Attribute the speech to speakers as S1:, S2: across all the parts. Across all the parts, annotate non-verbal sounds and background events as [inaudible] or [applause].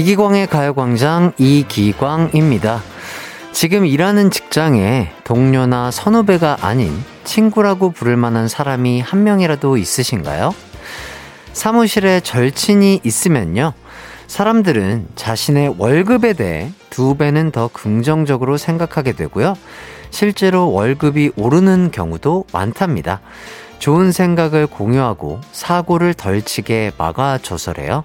S1: 이기광의 가요광장 이기광입니다. 지금 일하는 직장에 동료나 선후배가 아닌 친구라고 부를 만한 사람이 한 명이라도 있으신가요? 사무실에 절친이 있으면요. 사람들은 자신의 월급에 대해 두 배는 더 긍정적으로 생각하게 되고요. 실제로 월급이 오르는 경우도 많답니다. 좋은 생각을 공유하고 사고를 덜 치게 막아줘서래요.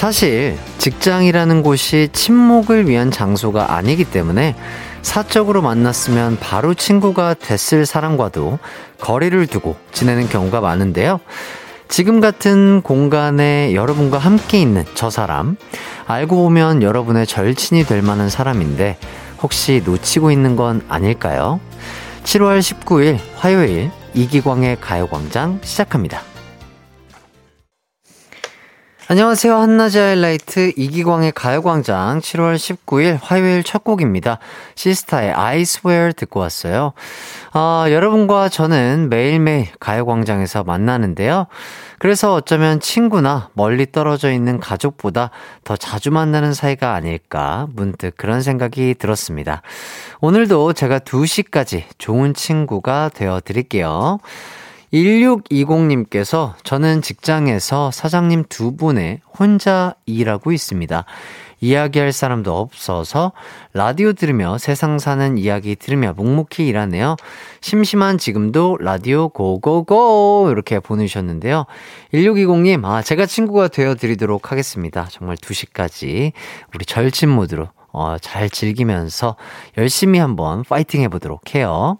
S1: 사실 직장이라는 곳이 친목을 위한 장소가 아니기 때문에 사적으로 만났으면 바로 친구가 됐을 사람과도 거리를 두고 지내는 경우가 많은데요. 지금 같은 공간에 여러분과 함께 있는 저 사람, 알고 보면 여러분의 절친이 될 만한 사람인데 혹시 놓치고 있는 건 아닐까요? 7월 19일 화요일 이기광의 가요광장 시작합니다. 안녕하세요. 한낮의 하이라이트 이기광의 가요광장 7월 19일 화요일 첫 곡입니다. 시스타의 I swear 듣고 왔어요. 아, 여러분과 저는 매일매일 가요광장에서 만나는데요. 그래서 어쩌면 친구나 멀리 떨어져 있는 가족보다 더 자주 만나는 사이가 아닐까 문득 그런 생각이 들었습니다. 오늘도 제가 2시까지 좋은 친구가 되어 드릴게요. 1620님께서 저는 직장에서 사장님 두 분의 혼자 일하고 있습니다. 이야기할 사람도 없어서 라디오 들으며 세상 사는 이야기 들으며 묵묵히 일하네요. 심심한 지금도 라디오 고고고 이렇게 보내주셨는데요. 1620님, 아, 제가 친구가 되어 드리도록 하겠습니다. 정말 2시까지 우리 절친 모드로 어, 잘 즐기면서 열심히 한번 파이팅 해보도록 해요.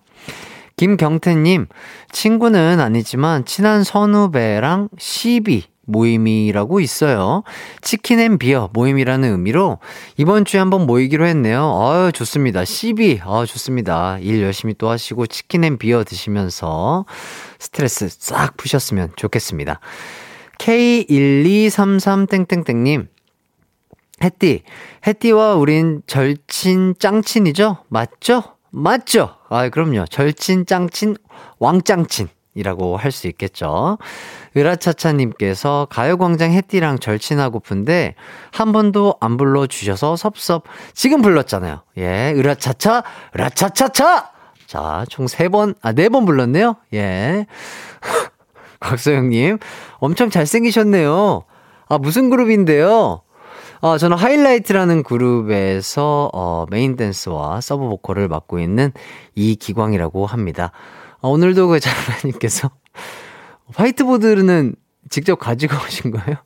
S1: 김경태님, 친구는 아니지만 친한 선후배랑 CB 모임이라고 있어요. chicken and beer 모임이라는 의미로 이번 주에 한번 모이기로 했네요. 아유, 좋습니다. CB, 아 좋습니다. 일 열심히 또 하시고 chicken and beer 드시면서 스트레스 싹 푸셨으면 좋겠습니다. K1233땡땡땡님, 햇띠, 햇띠와 우린 절친 짱친이죠? 맞죠? 맞죠? 아, 그럼요. 절친, 짱친, 왕짱친 이라고 할 수 있겠죠. 으라차차님께서 가요광장 햇띠랑 절친하고픈데 한 번도 안 불러주셔서 섭섭. 지금 불렀잖아요. 예, 으라차차, 으라차차차! 자, 총 세 번, 아, 네 번 불렀네요. 예. [laughs] 곽소영님, 엄청 잘생기셨네요. 아, 무슨 그룹인데요? 어, 저는 하이라이트라는 그룹에서 어, 메인 댄스와 서브 보컬을 맡고 있는 이기광이라고 합니다. 어, 오늘도 그 작가님께서 [laughs] 화이트보드는 직접 가지고 [laughs] 오신 거예요?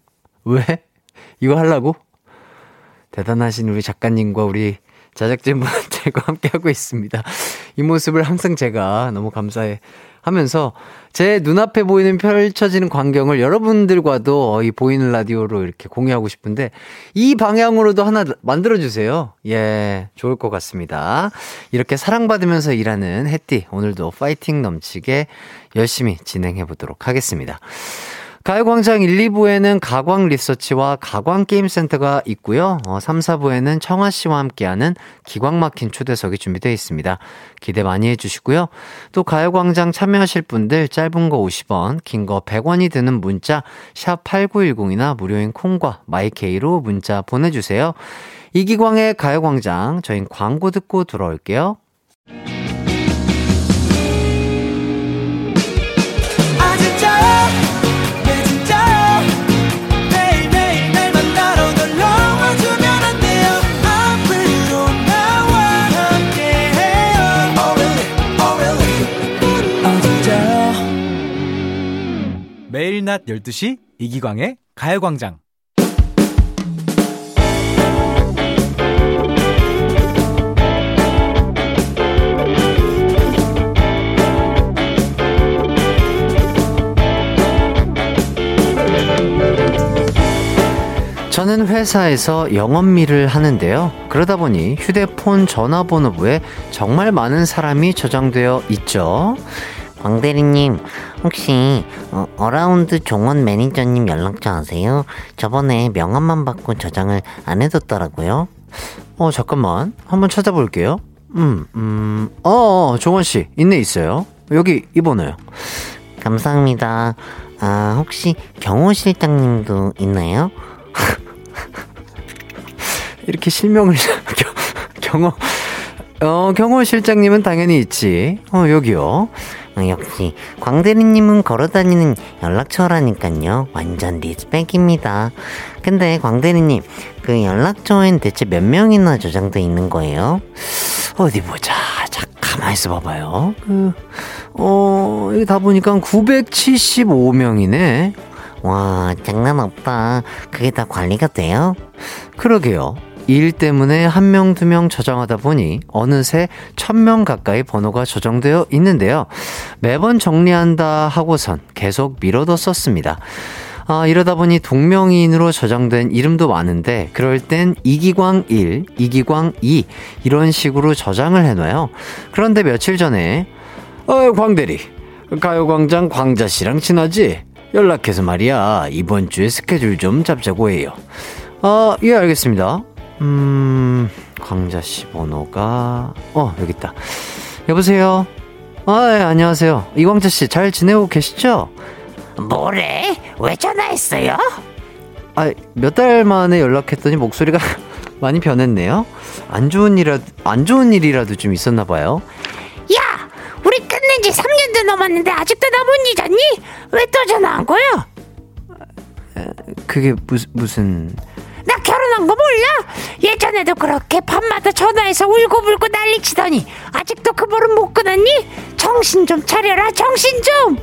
S1: 왜? 이거 하려고? 대단하신 우리 작가님과 우리 제작진분들과 함께하고 있습니다. 이 모습을 항상 제가 너무 감사해 하면서 제 눈앞에 보이는 펼쳐지는 광경을 여러분들과도 이 보이는 라디오로 이렇게 공유하고 싶은데 이 방향으로도 하나 만들어주세요. 예, 좋을 것 같습니다. 이렇게 사랑받으면서 일하는 햇띠 오늘도 파이팅 넘치게 열심히 진행해 보도록 하겠습니다. 가요광장 1, 2부에는 가광 리서치와 가광 게임센터가 있고요. 어, 3, 4부에는 청하 씨와 함께하는 기광 막힌 초대석이 준비되어 있습니다. 기대 많이 해주시고요. 또 가요광장 참여하실 분들 짧은 거 50원, 긴 거 100원이 드는 문자 샵 8910이나 무료인 콩과 마이케이로 문자 보내주세요. 이기광의 가요광장 저희 광고 듣고 돌아올게요.
S2: 낮 12시 이기광의 가요광장
S1: 저는 회사에서 영업일을 하는데요. 그러다 보니 휴대폰 전화번호부에 정말 많은 사람이 저장되어 있죠.
S3: 왕 대리님, 혹시 어, 라운드 종원 매니저님 연락처 아세요? 저번에 명함만 받고 저장을 안 해뒀더라고요.
S1: 어, 잠깐만. 한번 찾아볼게요. 음, 음, 어, 어 종원씨, 있네, 있어요. 여기, 이 번호요.
S3: 감사합니다. 아, 혹시 경호 실장님도 있나요? [laughs]
S1: 이렇게 실명을, [laughs] 경호, 어, 경호 실장님은 당연히 있지. 어, 여기요.
S3: 어, 역시 광대리님은 걸어다니는 연락처라니까요. 완전 리스펙입니다. 근데 광대리님, 그 연락처엔 대체 몇 명이나 저장돼 있는 거예요?
S1: 어디 보자. 자, 가만히 있어 봐봐요. 그, 어, 여기 다 보니까 975명이네.
S3: 와, 장난 없다. 그게 다 관리가 돼요?
S1: 그러게요. 일 때문에 한 명, 두 명 저장하다 보니 어느새 천 명 가까이 번호가 저장되어 있는데요. 매번 정리한다 하고선 계속 미뤄뒀었습니다. 아, 이러다 보니 동명이인으로 저장된 이름도 많은데, 그럴 땐 이기광 1, 이기광 2, 이런 식으로 저장을 해놔요. 그런데 며칠 전에, 어, 광대리, 가요광장 광자 씨랑 친하지? 연락해서 말이야, 이번 주에 스케줄 좀 잡자고 해요. 아, 예, 알겠습니다. 음, 광자씨 번호가, 어, 여기 있다. 여보세요? 아, 예, 안녕하세요. 이광자씨 잘 지내고 계시죠?
S3: 뭐래? 왜 전화했어요?
S1: 아, 몇 달 만에 연락했더니 목소리가 [laughs] 많이 변했네요. 안 좋은 일이라도, 안 좋은 일이라도 좀 있었나 봐요.
S4: 야! 우리 끝낸 지 3년도 넘었는데 아직도 나못 잊었니? 왜 또 전화 한 거야?
S1: 그게 무슨, 무슨.
S4: 나 결혼한 거 몰라? 예전에도 그렇게 밤마다 전화해서 울고불고 난리치더니 아직도 그 버릇 못 끊었니? 정신 좀 차려라 정신 좀!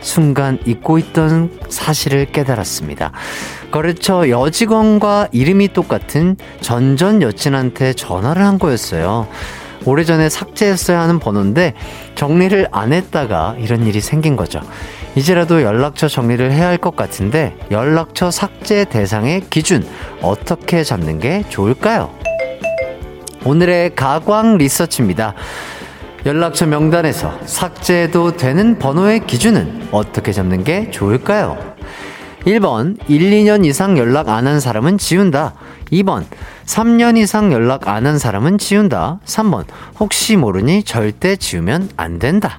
S1: 순간 잊고 있던 사실을 깨달았습니다. 거래처 여직원과 이름이 똑같은 전전 여친한테 전화를 한 거였어요. 오래전에 삭제했어야 하는 번호인데 정리를 안 했다가 이런 일이 생긴 거죠. 이제라도 연락처 정리를 해야 할 것 같은데 연락처 삭제 대상의 기준 어떻게 잡는 게 좋을까요? 오늘의 가광 리서치입니다. 연락처 명단에서 삭제도 되는 번호의 기준은 어떻게 잡는 게 좋을까요? 1번, 1, 2년 이상 연락 안 한 사람은 지운다. 2번, 3년 이상 연락 안 한 사람은 지운다. 3번, 혹시 모르니 절대 지우면 안 된다.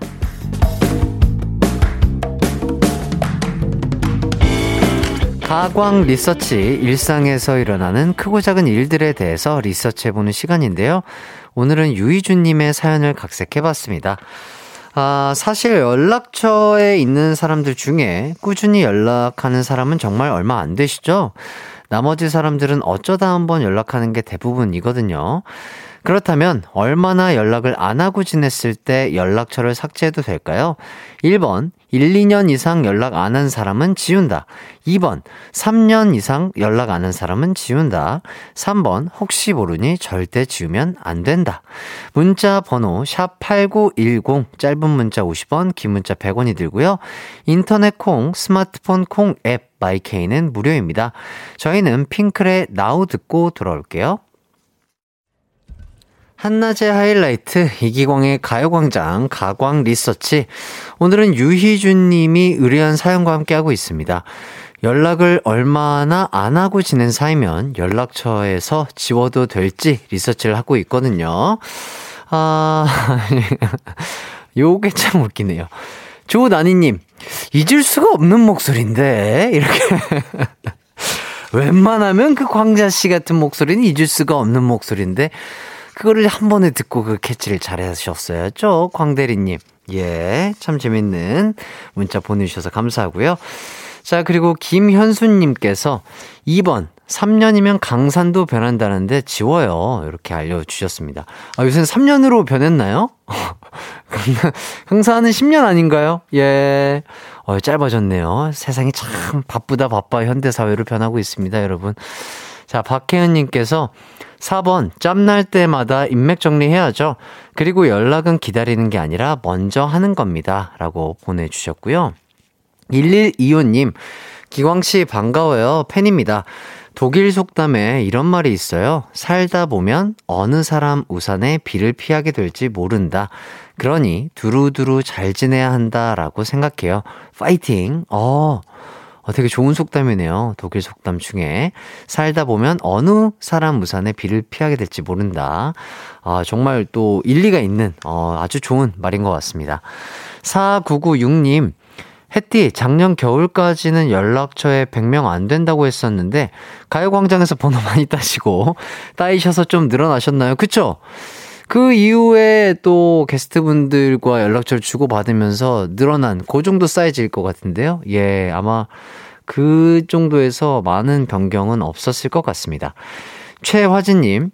S1: 가광 리서치, 일상에서 일어나는 크고 작은 일들에 대해서 리서치해보는 시간인데요. 오늘은 유희준님의 사연을 각색해봤습니다. 아, 사실 연락처에 있는 사람들 중에 꾸준히 연락하는 사람은 정말 얼마 안 되시죠? 나머지 사람들은 어쩌다 한번 연락하는 게 대부분이거든요. 그렇다면 얼마나 연락을 안 하고 지냈을 때 연락처를 삭제해도 될까요? 1번, 1, 2년 이상 연락 안 한 사람은 지운다. 2번, 3년 이상 연락 안 한 사람은 지운다. 3번, 혹시 모르니 절대 지우면 안 된다. 문자 번호 샵8910 짧은 문자 50원, 긴 문자 100원이 들고요. 인터넷 콩, 스마트폰 콩 앱 마이케이는 무료입니다. 저희는 핑클의 나우 듣고 돌아올게요. 한낮의 하이라이트 이기광의 가요광장 가광 리서치 오늘은 유희준 님이 의뢰한 사연과 함께하고 있습니다. 연락을 얼마나 안 하고 지낸 사이면 연락처에서 지워도 될지 리서치를 하고 있거든요. 아, [laughs] 요게 참 웃기네요. 조나니님, 잊을 수가 없는 목소리인데, 이렇게. [laughs] 웬만하면 그 광자 씨 같은 목소리는 잊을 수가 없는 목소리인데, 그거를 한 번에 듣고 그 캐치를 잘 하셨어야죠. 광대리님. 예, 참 재밌는 문자 보내주셔서 감사하고요. 자, 그리고 김현수님께서 2번, 3년이면 강산도 변한다는데 지워요. 이렇게 알려주셨습니다. 아, 요새는 3년으로 변했나요? [laughs] 강산은 10년 아닌가요? 예. 어, 짧아졌네요. 세상이 참 바쁘다 바빠 현대사회로 변하고 있습니다, 여러분. 자, 박혜은님께서 4번, 짬날 때마다 인맥 정리해야죠. 그리고 연락은 기다리는 게 아니라 먼저 하는 겁니다. 라고 보내주셨고요. 1125님, 기광씨 반가워요. 팬입니다. 독일 속담에 이런 말이 있어요. 살다 보면 어느 사람 우산에 비를 피하게 될지 모른다. 그러니 두루두루 잘 지내야 한다라고 생각해요. 파이팅! 어, 어, 되게 좋은 속담이네요. 독일 속담 중에. 살다 보면 어느 사람 무산에 비를 피하게 될지 모른다. 아, 정말 또 일리가 있는, 어, 아주 좋은 말인 것 같습니다. 4996님, 햇띠, 작년 겨울까지는 연락처에 100명 안 된다고 했었는데, 가요광장에서 번호 많이 따시고, 따이셔서 좀 늘어나셨나요? 그쵸? 그 이후에 또 게스트분들과 연락처를 주고받으면서 늘어난 그 정도 사이즈일 것 같은데요. 예, 아마 그 정도에서 많은 변경은 없었을 것 같습니다. 최화진님,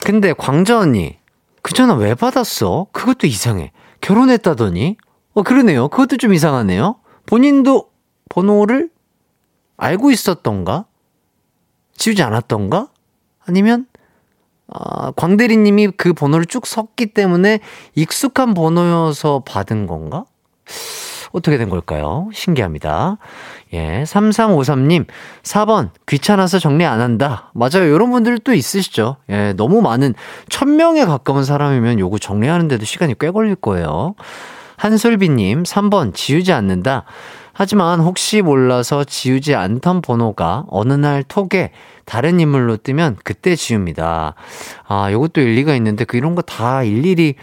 S1: 근데 광자 언니, 그 전화 왜 받았어? 그것도 이상해. 결혼했다더니? 어, 그러네요. 그것도 좀 이상하네요. 본인도 번호를 알고 있었던가? 지우지 않았던가? 아니면 아, 광대리님이 그 번호를 쭉 섞기 때문에 익숙한 번호여서 받은 건가? 어떻게 된 걸까요? 신기합니다. 예, 3353님, 4번, 귀찮아서 정리 안 한다. 맞아요. 이런 분들 도 있으시죠. 예, 너무 많은, 1000명에 가까운 사람이면 요거 정리하는데도 시간이 꽤 걸릴 거예요. 한솔비님, 3번, 지우지 않는다. 하지만 혹시 몰라서 지우지 않던 번호가 어느 날 톡에 다른 인물로 뜨면 그때 지웁니다. 아, 요것도 일리가 있는데 그 이런 거 다 일일이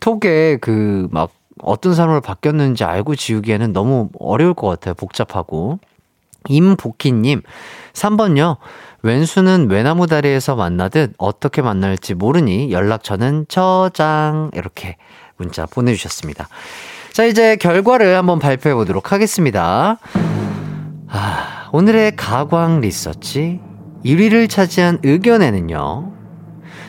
S1: 톡에 그 막 어떤 사람으로 바뀌었는지 알고 지우기에는 너무 어려울 것 같아요. 복잡하고. 임복희님, 3번요. 왼수는 외나무 다리에서 만나듯 어떻게 만날지 모르니 연락처는 저장. 이렇게 문자 보내주셨습니다. 자, 이제 결과를 한번 발표해 보도록 하겠습니다. 아, 오늘의 가광 리서치 1위를 차지한 의견에는요.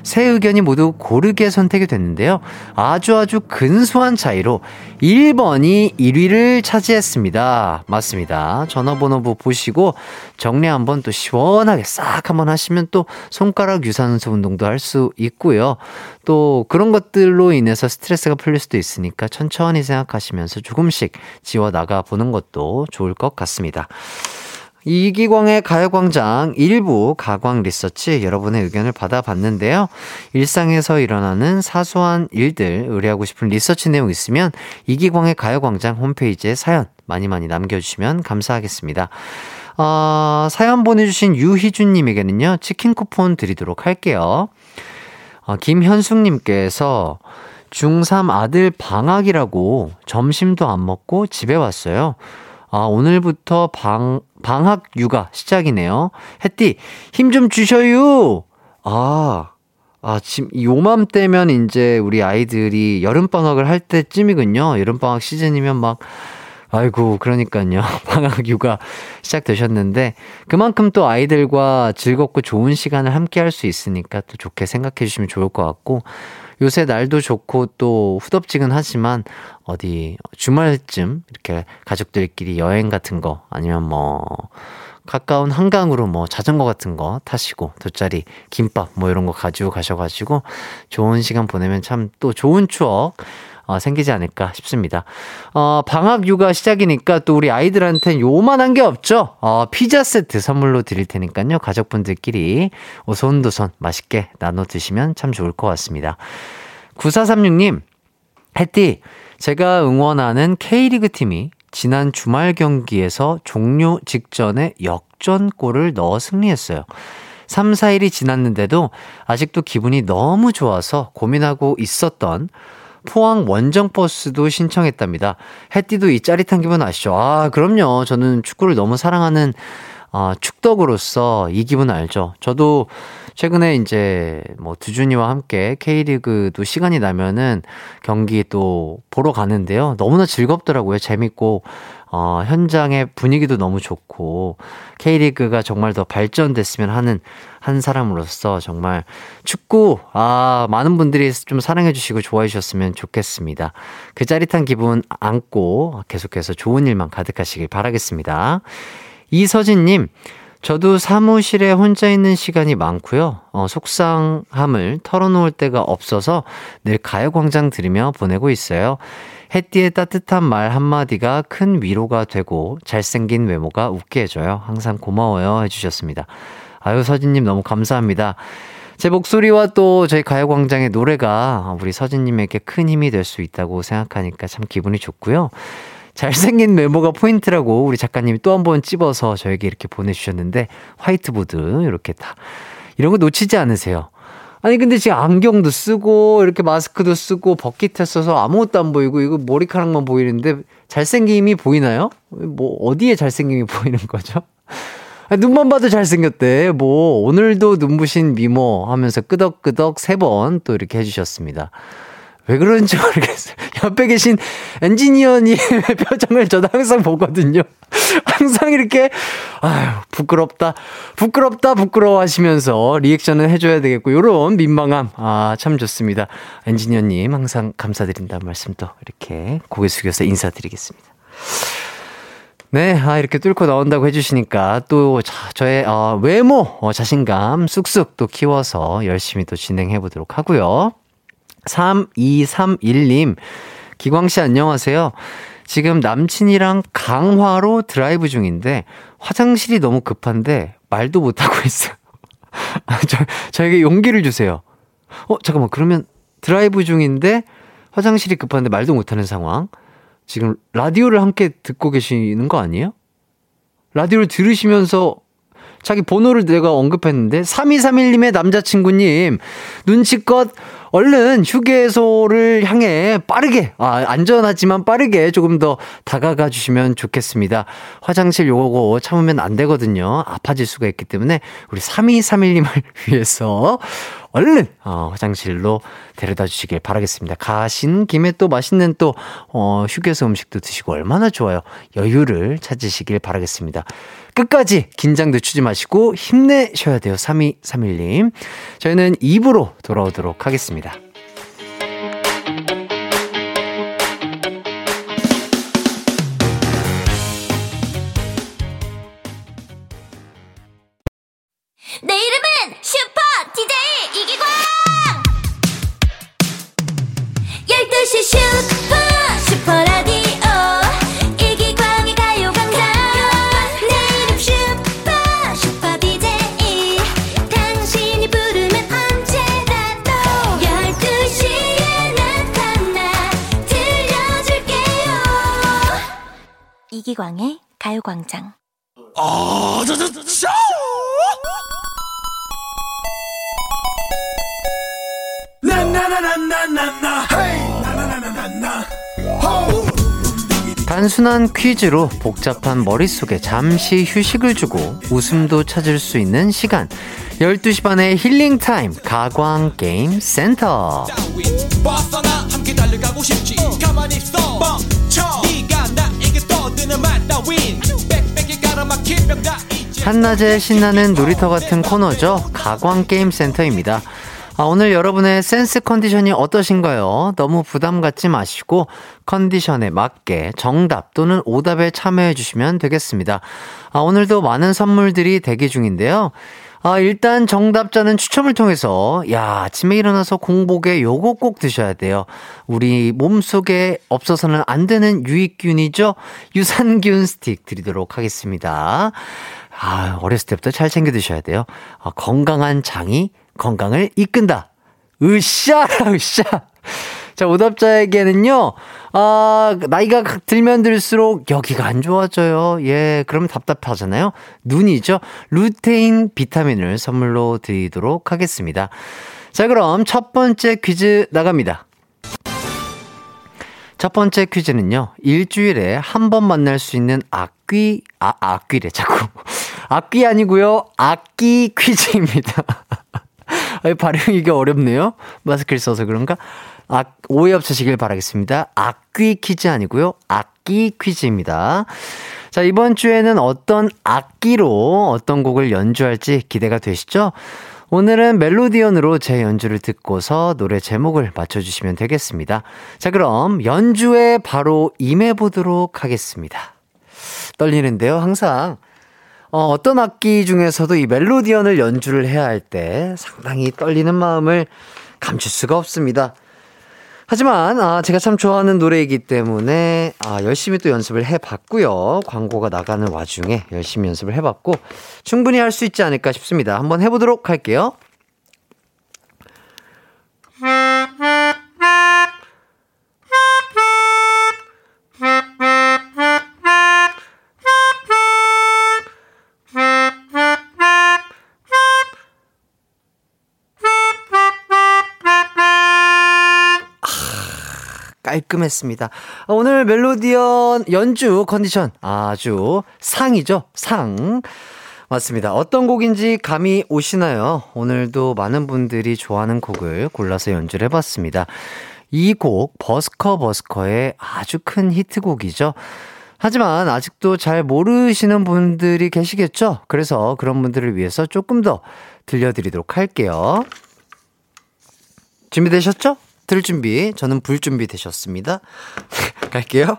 S1: 세 의견이 모두 고르게 선택이 됐는데요. 아주 아주 근소한 차이로 1번이 1위를 차지했습니다. 맞습니다. 전화번호부 보시고 정리 한번 또 시원하게 싹 한번 하시면 또 손가락 유산소 운동도 할 수 있고요. 또 그런 것들로 인해서 스트레스가 풀릴 수도 있으니까 천천히 생각하시면서 조금씩 지워 나가 보는 것도 좋을 것 같습니다. 이기광의 가요광장 일부 가광 리서치 여러분의 의견을 받아봤는데요. 일상에서 일어나는 사소한 일들 의뢰하고 싶은 리서치 내용 있으면 이기광의 가요광장 홈페이지에 사연 많이 많이 남겨주시면 감사하겠습니다. 어, 사연 보내주신 유희준님에게는요, 치킨 쿠폰 드리도록 할게요. 어, 김현숙님께서 중3 아들 방학이라고 점심도 안 먹고 집에 왔어요. 아, 오늘부터 방, 방학 육아 시작이네요. 햇띠, 힘 좀 주셔요! 아, 아, 지금 요맘때면 이제 우리 아이들이 여름방학을 할 때쯤이군요. 여름방학 시즌이면 막, 아이고, 그러니까요. [laughs] 방학 육아 시작되셨는데, 그만큼 또 아이들과 즐겁고 좋은 시간을 함께 할 수 있으니까 또 좋게 생각해 주시면 좋을 것 같고, 요새 날도 좋고 또 후덥지근하지만 어디 주말쯤 이렇게 가족들끼리 여행 같은 거 아니면 뭐 가까운 한강으로 뭐 자전거 같은 거 타시고 돗자리 김밥 뭐 이런 거 가지고 가셔가지고 좋은 시간 보내면 참 또 좋은 추억 어, 생기지 않을까 싶습니다. 어, 방학 육아 시작이니까 또 우리 아이들한테는 요만한 게 없죠? 어, 피자 세트 선물로 드릴 테니까요. 가족분들끼리 오손도손 맛있게 나눠 드시면 참 좋을 것 같습니다. 9436님, 햇띠, 제가 응원하는 K리그 팀이 지난 주말 경기에서 종료 직전에 역전골을 넣어 승리했어요. 3, 4일이 지났는데도 아직도 기분이 너무 좋아서 고민하고 있었던 포항 원정버스도 신청했답니다. 해띠도 이 짜릿한 기분 아시죠? 아, 그럼요. 저는 축구를 너무 사랑하는 아, 축덕으로서 이 기분 알죠. 저도 최근에 이제 뭐 두준이와 함께 K리그도 시간이 나면은 경기 또 보러 가는데요. 너무나 즐겁더라고요. 재밌고 어, 현장의 분위기도 너무 좋고 K리그가 정말 더 발전됐으면 하는 한 사람으로서 정말 축구 아 많은 분들이 좀 사랑해 주시고 좋아해 주셨으면 좋겠습니다. 그 짜릿한 기분 안고 계속해서 좋은 일만 가득하시길 바라겠습니다. 이서진 님 저도 사무실에 혼자 있는 시간이 많고요. 어, 속상함을 털어놓을 데가 없어서 늘 가요광장 들으며 보내고 있어요. 해띠의 따뜻한 말 한마디가 큰 위로가 되고 잘생긴 외모가 웃게 해줘요. 항상 고마워요 해주셨습니다. 아유 서진님 너무 감사합니다. 제 목소리와 또 저희 가요광장의 노래가 우리 서진님에게 큰 힘이 될 수 있다고 생각하니까 참 기분이 좋고요. 잘생긴 메모가 포인트라고 우리 작가님이 또 한 번 찝어서 저에게 이렇게 보내주셨는데, 화이트보드, 이렇게 다. 이런 거 놓치지 않으세요. 아니, 근데 지금 안경도 쓰고, 이렇게 마스크도 쓰고, 버킷햇 써서 아무것도 안 보이고, 이거 머리카락만 보이는데, 잘생김이 보이나요? 뭐, 어디에 잘생김이 보이는 거죠? 눈만 봐도 잘생겼대. 뭐, 오늘도 눈부신 미모 하면서 끄덕끄덕 세 번 또 이렇게 해주셨습니다. 왜 그런지 모르겠어요. [laughs] 옆에 계신 엔지니어님의 [laughs] 표정을 저도 항상 보거든요. [laughs] 항상 이렇게, 아유, 부끄럽다, 부끄럽다, 부끄러워 하시면서 리액션을 해줘야 되겠고, 요런 민망함, 아, 참 좋습니다. 엔지니어님, 항상 감사드린다는 말씀도 이렇게 고개 숙여서 인사드리겠습니다. 네, 아, 이렇게 뚫고 나온다고 해주시니까 또 자, 저의 어, 외모, 어, 자신감 쑥쑥 또 키워서 열심히 또 진행해 보도록 하고요. 3231님, 기광씨 안녕하세요. 지금 남친이랑 강화로 드라이브 중인데 화장실이 너무 급한데 말도 못하고 있어요. [laughs] 아, 저, 저에게 용기를 주세요. 어, 잠깐만, 그러면 드라이브 중인데 화장실이 급한데 말도 못하는 상황. 지금 라디오를 함께 듣고 계시는 거 아니에요? 라디오를 들으시면서 자기 번호를 내가 언급했는데 3231님의 남자친구님 눈치껏 얼른 휴게소를 향해 빠르게 아 안전하지만 빠르게 조금 더 다가가 주시면 좋겠습니다. 화장실 요거 참으면 안 되거든요. 아파질 수가 있기 때문에 우리 3231님을 [laughs] 위해서 얼른 어, 화장실로 데려다 주시길 바라겠습니다. 가신 김에 또 맛있는 또 어, 휴게소 음식도 드시고 얼마나 좋아요. 여유를 찾으시길 바라겠습니다. 끝까지 긴장 늦추지 마시고 힘내셔야 돼요. 3231님. 저희는 입으로 돌아오도록 하겠습니다. 단순한 퀴즈로 복잡한 머릿속에 잠시 휴식을 주고 웃음도 찾을 수 있는 시간. 12시 반의 힐링 타임 가광 게임 센터. 한낮에 신나는 놀이터 같은 코너죠. 가광 게임 센터입니다. 아, 오늘 여러분의 센스 컨디션이 어떠신가요? 너무 부담 갖지 마시고 컨디션에 맞게 정답 또는 오답에 참여해 주시면 되겠습니다. 아, 오늘도 많은 선물들이 대기 중인데요. 아, 일단 정답자는 추첨을 통해서, 야, 아침에 일어나서 공복에 요거 꼭 드셔야 돼요. 우리 몸속에 없어서는 안 되는 유익균이죠? 유산균 스틱 드리도록 하겠습니다. 아, 어렸을 때부터 잘 챙겨 드셔야 돼요. 아, 건강한 장이 건강을 이끈다. 으쌰, [laughs] 으쌰. 자, 오답자에게는요, 아, 나이가 들면 들수록 여기가 안 좋아져요. 예, 그러면 답답하잖아요. 눈이죠. 루테인 비타민을 선물로 드리도록 하겠습니다. 자, 그럼 첫 번째 퀴즈 나갑니다. 첫 번째 퀴즈는요, 일주일에 한 번 만날 수 있는 악귀, 아, 악귀래, 자꾸. [laughs] 악귀 아니고요 악기 퀴즈입니다. 아니, 발음이 어렵네요. 마스크를 써서 그런가? 아, 오해 없으시길 바라겠습니다. 악귀 퀴즈 아니고요. 악기 퀴즈입니다. 자, 이번 주에는 어떤 악기로 어떤 곡을 연주할지 기대가 되시죠? 오늘은 멜로디언으로 제 연주를 듣고서 노래 제목을 맞춰주시면 되겠습니다. 자, 그럼 연주에 바로 임해보도록 하겠습니다. 떨리는데요, 항상. 어, 어떤 악기 중에서도 이 멜로디언을 연주를 해야 할 때 상당히 떨리는 마음을 감출 수가 없습니다. 하지만 아, 제가 참 좋아하는 노래이기 때문에 아, 열심히 또 연습을 해봤고요. 광고가 나가는 와중에 열심히 연습을 해봤고 충분히 할 수 있지 않을까 싶습니다. 한번 해보도록 할게요. 깔끔했습니다. 아, 오늘 멜로디언 연주 컨디션 아주 상이죠. 상. 맞습니다. 어떤 곡인지 감이 오시나요? 오늘도 많은 분들이 좋아하는 곡을 골라서 연주를 해봤습니다. 이 곡, 버스커 버스커의 아주 큰 히트곡이죠. 하지만 아직도 잘 모르시는 분들이 계시겠죠? 그래서 그런 분들을 위해서 조금 더 들려드리도록 할게요. 준비되셨죠? 들 준비. 저는 불 준비 되셨습니다. [laughs] 갈게요.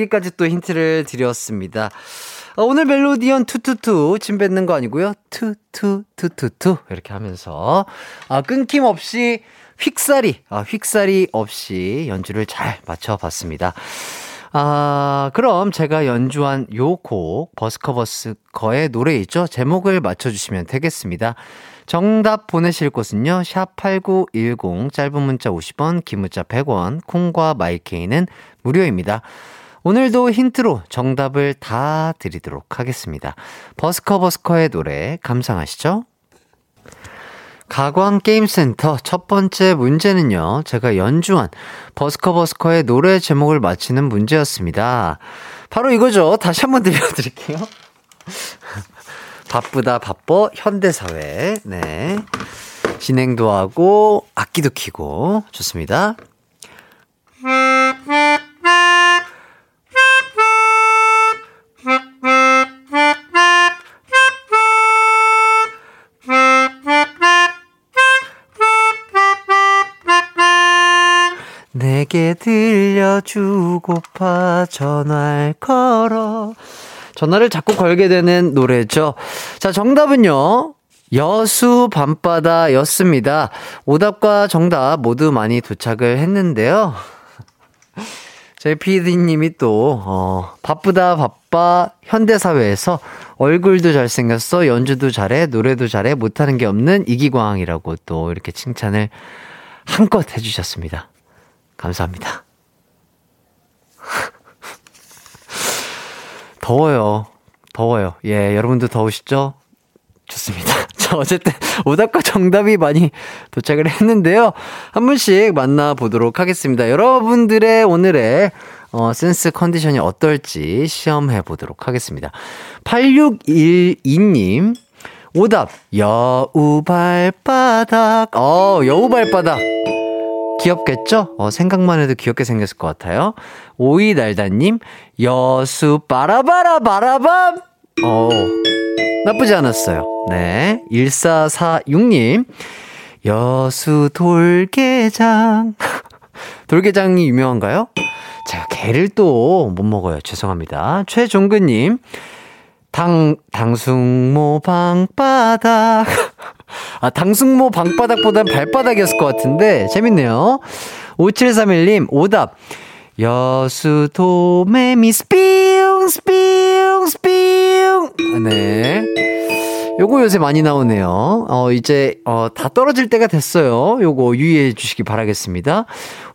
S1: 여기까지 또 힌트를 드렸습니다. 어, 오늘 멜로디언 투투투 침 뱉는 거 아니고요. 투투투투투 이렇게 하면서 아, 끊김없이 삑사리, 아, 삑사리 없이 연주를 잘 맞춰봤습니다. 아, 그럼 제가 연주한 요 곡, 버스커버스커의 노래 있죠? 제목을 맞춰주시면 되겠습니다. 정답 보내실 곳은요, 샵 8910, 짧은 문자 50원, 긴 문자 100원, 콩과 마이케이는 무료입니다. 오늘도 힌트로 정답을 다 드리도록 하겠습니다. 버스커버스커의 노래 감상하시죠? 가광게임센터 첫 번째 문제는요, 제가 연주한 버스커버스커의 노래 제목을 맞히는 문제였습니다. 바로 이거죠. 다시 한번 들려드릴게요. 바쁘다 바빠 현대사회. 네. 진행도 하고, 악기도 키고, 좋습니다. 내게 들려주고파 전화를 걸어. 전화를 자꾸 걸게 되는 노래죠. 자, 정답은요. 여수 밤바다 였습니다. 오답과 정답 모두 많이 도착을 했는데요. 저희 PD님이 또, 어, 바쁘다, 바빠, 현대사회에서 얼굴도 잘생겼어, 연주도 잘해, 노래도 잘해, 못하는 게 없는 이기광이라고 또 이렇게 칭찬을 한껏 해주셨습니다. 감사합니다. [laughs] 더워요. 더워요. 예, 여러분도 더우시죠? 좋습니다. [laughs] 자, 어쨌든 오답과 정답이 많이 도착을 했는데요. 한 분씩 만나보도록 하겠습니다. 여러분들의 오늘의 어, 센스 컨디션이 어떨지 시험해 보도록 하겠습니다. 8612님, 오답, 여우 발바닥. 어, 여우 발바닥. 귀엽겠죠? 어, 생각만 해도 귀엽게 생겼을 것 같아요. 오이달다님, 여수 바라바라 바라밤! 어, 나쁘지 않았어요. 네. 1446님, 여수 돌게장. [laughs] 돌게장이 유명한가요? 제가 게를 또 못 먹어요. 죄송합니다. 최종근님, 당, 당숙모 방바닥. [laughs] 아, 당숙모 방바닥보단 발바닥이었을 것 같은데, 재밌네요. 5731님, 오답. 여수 도매미 스피웅, 스피웅, 스피웅. 네. 요거 요새 많이 나오네요. 어, 이제, 어, 다 떨어질 때가 됐어요. 요거 유의해 주시기 바라겠습니다.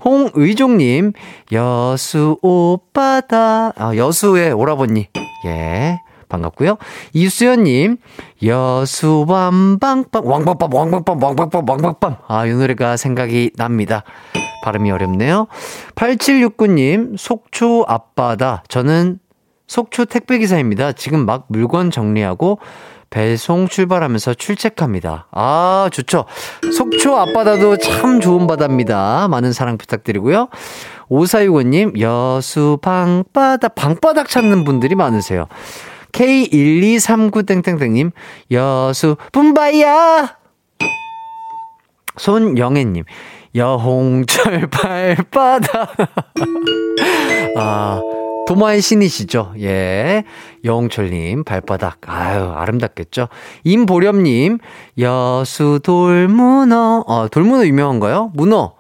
S1: 홍의종님, 여수 오빠다. 아, 여수의 오라버니. 예. 반갑고요. 이수연님, 여수 왕방빵, 왕방빵, 왕방빵, 왕방빵, 왕방빵. 아, 이 노래가 생각이 납니다. 발음이 어렵네요. 8769님, 속초 앞바다. 저는 속초 택배기사입니다. 지금 막 물건 정리하고 배송 출발하면서 출첵합니다. 아, 좋죠. 속초 앞바다도 참 좋은 바다입니다. 많은 사랑 부탁드리고요. 5465님, 여수 방바다, 방바닥 찾는 분들이 많으세요. K1239땡땡땡님, 여수, 뿜바이야! 손영애님, 여홍철 [laughs] 발바다. [laughs] 아, 도마의 신이시죠? 예. 여홍철님, 발바닥. 아유, 아름답겠죠? 임보렴님, 여수 돌문어. 어, 돌문어 유명한가요? 문어.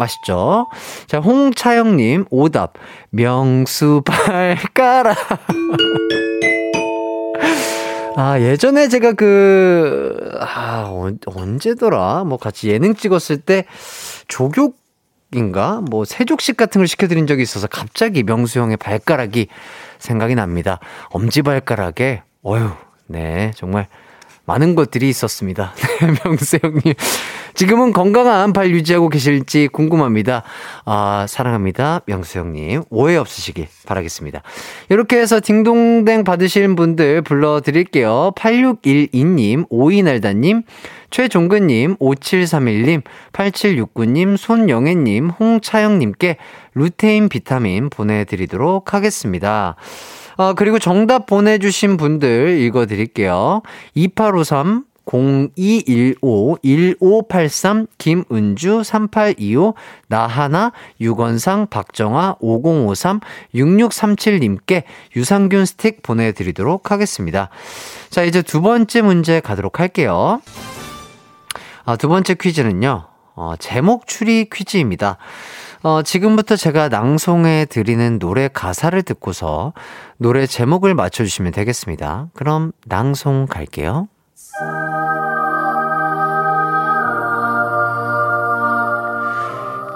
S1: 맛있죠? 자, 홍차영님, 오답. 명수 발가락. [laughs] 아, 예전에 제가 그, 아, 언, 언제더라? 뭐 같이 예능 찍었을 때 조교 인가? 뭐 세족식 같은 걸 시켜드린 적이 있어서 갑자기 명수 형의 발가락이 생각이 납니다. 엄지 발가락에, 어휴, 네, 정말 많은 것들이 있었습니다. [laughs] 네, 명수 형님. 지금은 건강한 발 유지하고 계실지 궁금합니다. 아, 사랑합니다. 명수 형님. 오해 없으시길 바라겠습니다. 이렇게 해서 딩동댕 받으실 분들 불러드릴게요. 8612님, 오이날다님, 최종근님, 5731님, 8769님, 손영애님, 홍차영님께 루테인 비타민 보내드리도록 하겠습니다. 아, 그리고 정답 보내주신 분들 읽어드릴게요. 2853, 0215-1583, 김은주, 3825, 나하나, 유건상, 박정아, 5053, 6637님께 유산균 스틱 보내드리도록 하겠습니다. 자, 이제 두 번째 문제 가도록 할게요. 아, 두 번째 퀴즈는요, 어, 제목 추리 퀴즈입니다. 어, 지금부터 제가 낭송해 드리는 노래 가사를 듣고서 노래 제목을 맞춰주시면 되겠습니다. 그럼 낭송 갈게요.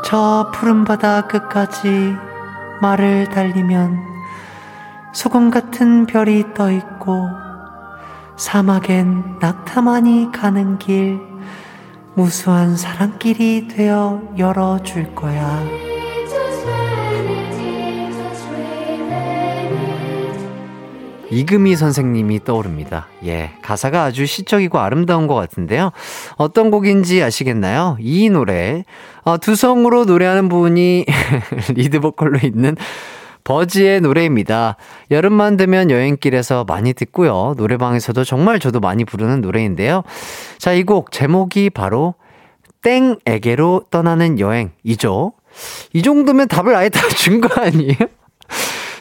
S1: 저 푸른 바다 끝까지 말을 달리면 소금 같은 별이 떠 있고 사막엔 낙타만이 가는 길 무수한 사랑길이 되어 열어줄 거야. 이금희 선생님이 떠오릅니다. 예, 가사가 아주 시적이고 아름다운 것 같은데요. 어떤 곡인지 아시겠나요? 이 노래, 어, 두성으로 노래하는 분이 [laughs] 리드 보컬로 있는 버즈의 노래입니다. 여름만 되면 여행길에서 많이 듣고요. 노래방에서도 정말 저도 많이 부르는 노래인데요. 자, 이 곡 제목이 바로 땡에게로 떠나는 여행이죠. 이 정도면 답을 아예 다 준 거 아니에요?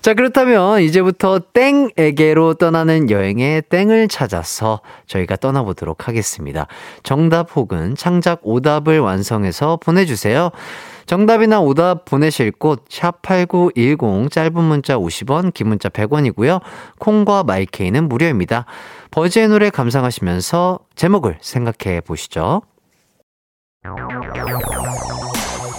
S1: 자, 그렇다면 이제부터 땡에게로 떠나는 여행의 땡을 찾아서 저희가 떠나보도록 하겠습니다. 정답 혹은 창작 오답을 완성해서 보내주세요. 정답이나 오답 보내실 곳, 샵8910, 짧은 문자 50원, 긴 문자 100원이고요. 콩과 마이케이는 무료입니다. 버즈의 노래 감상하시면서 제목을 생각해 보시죠.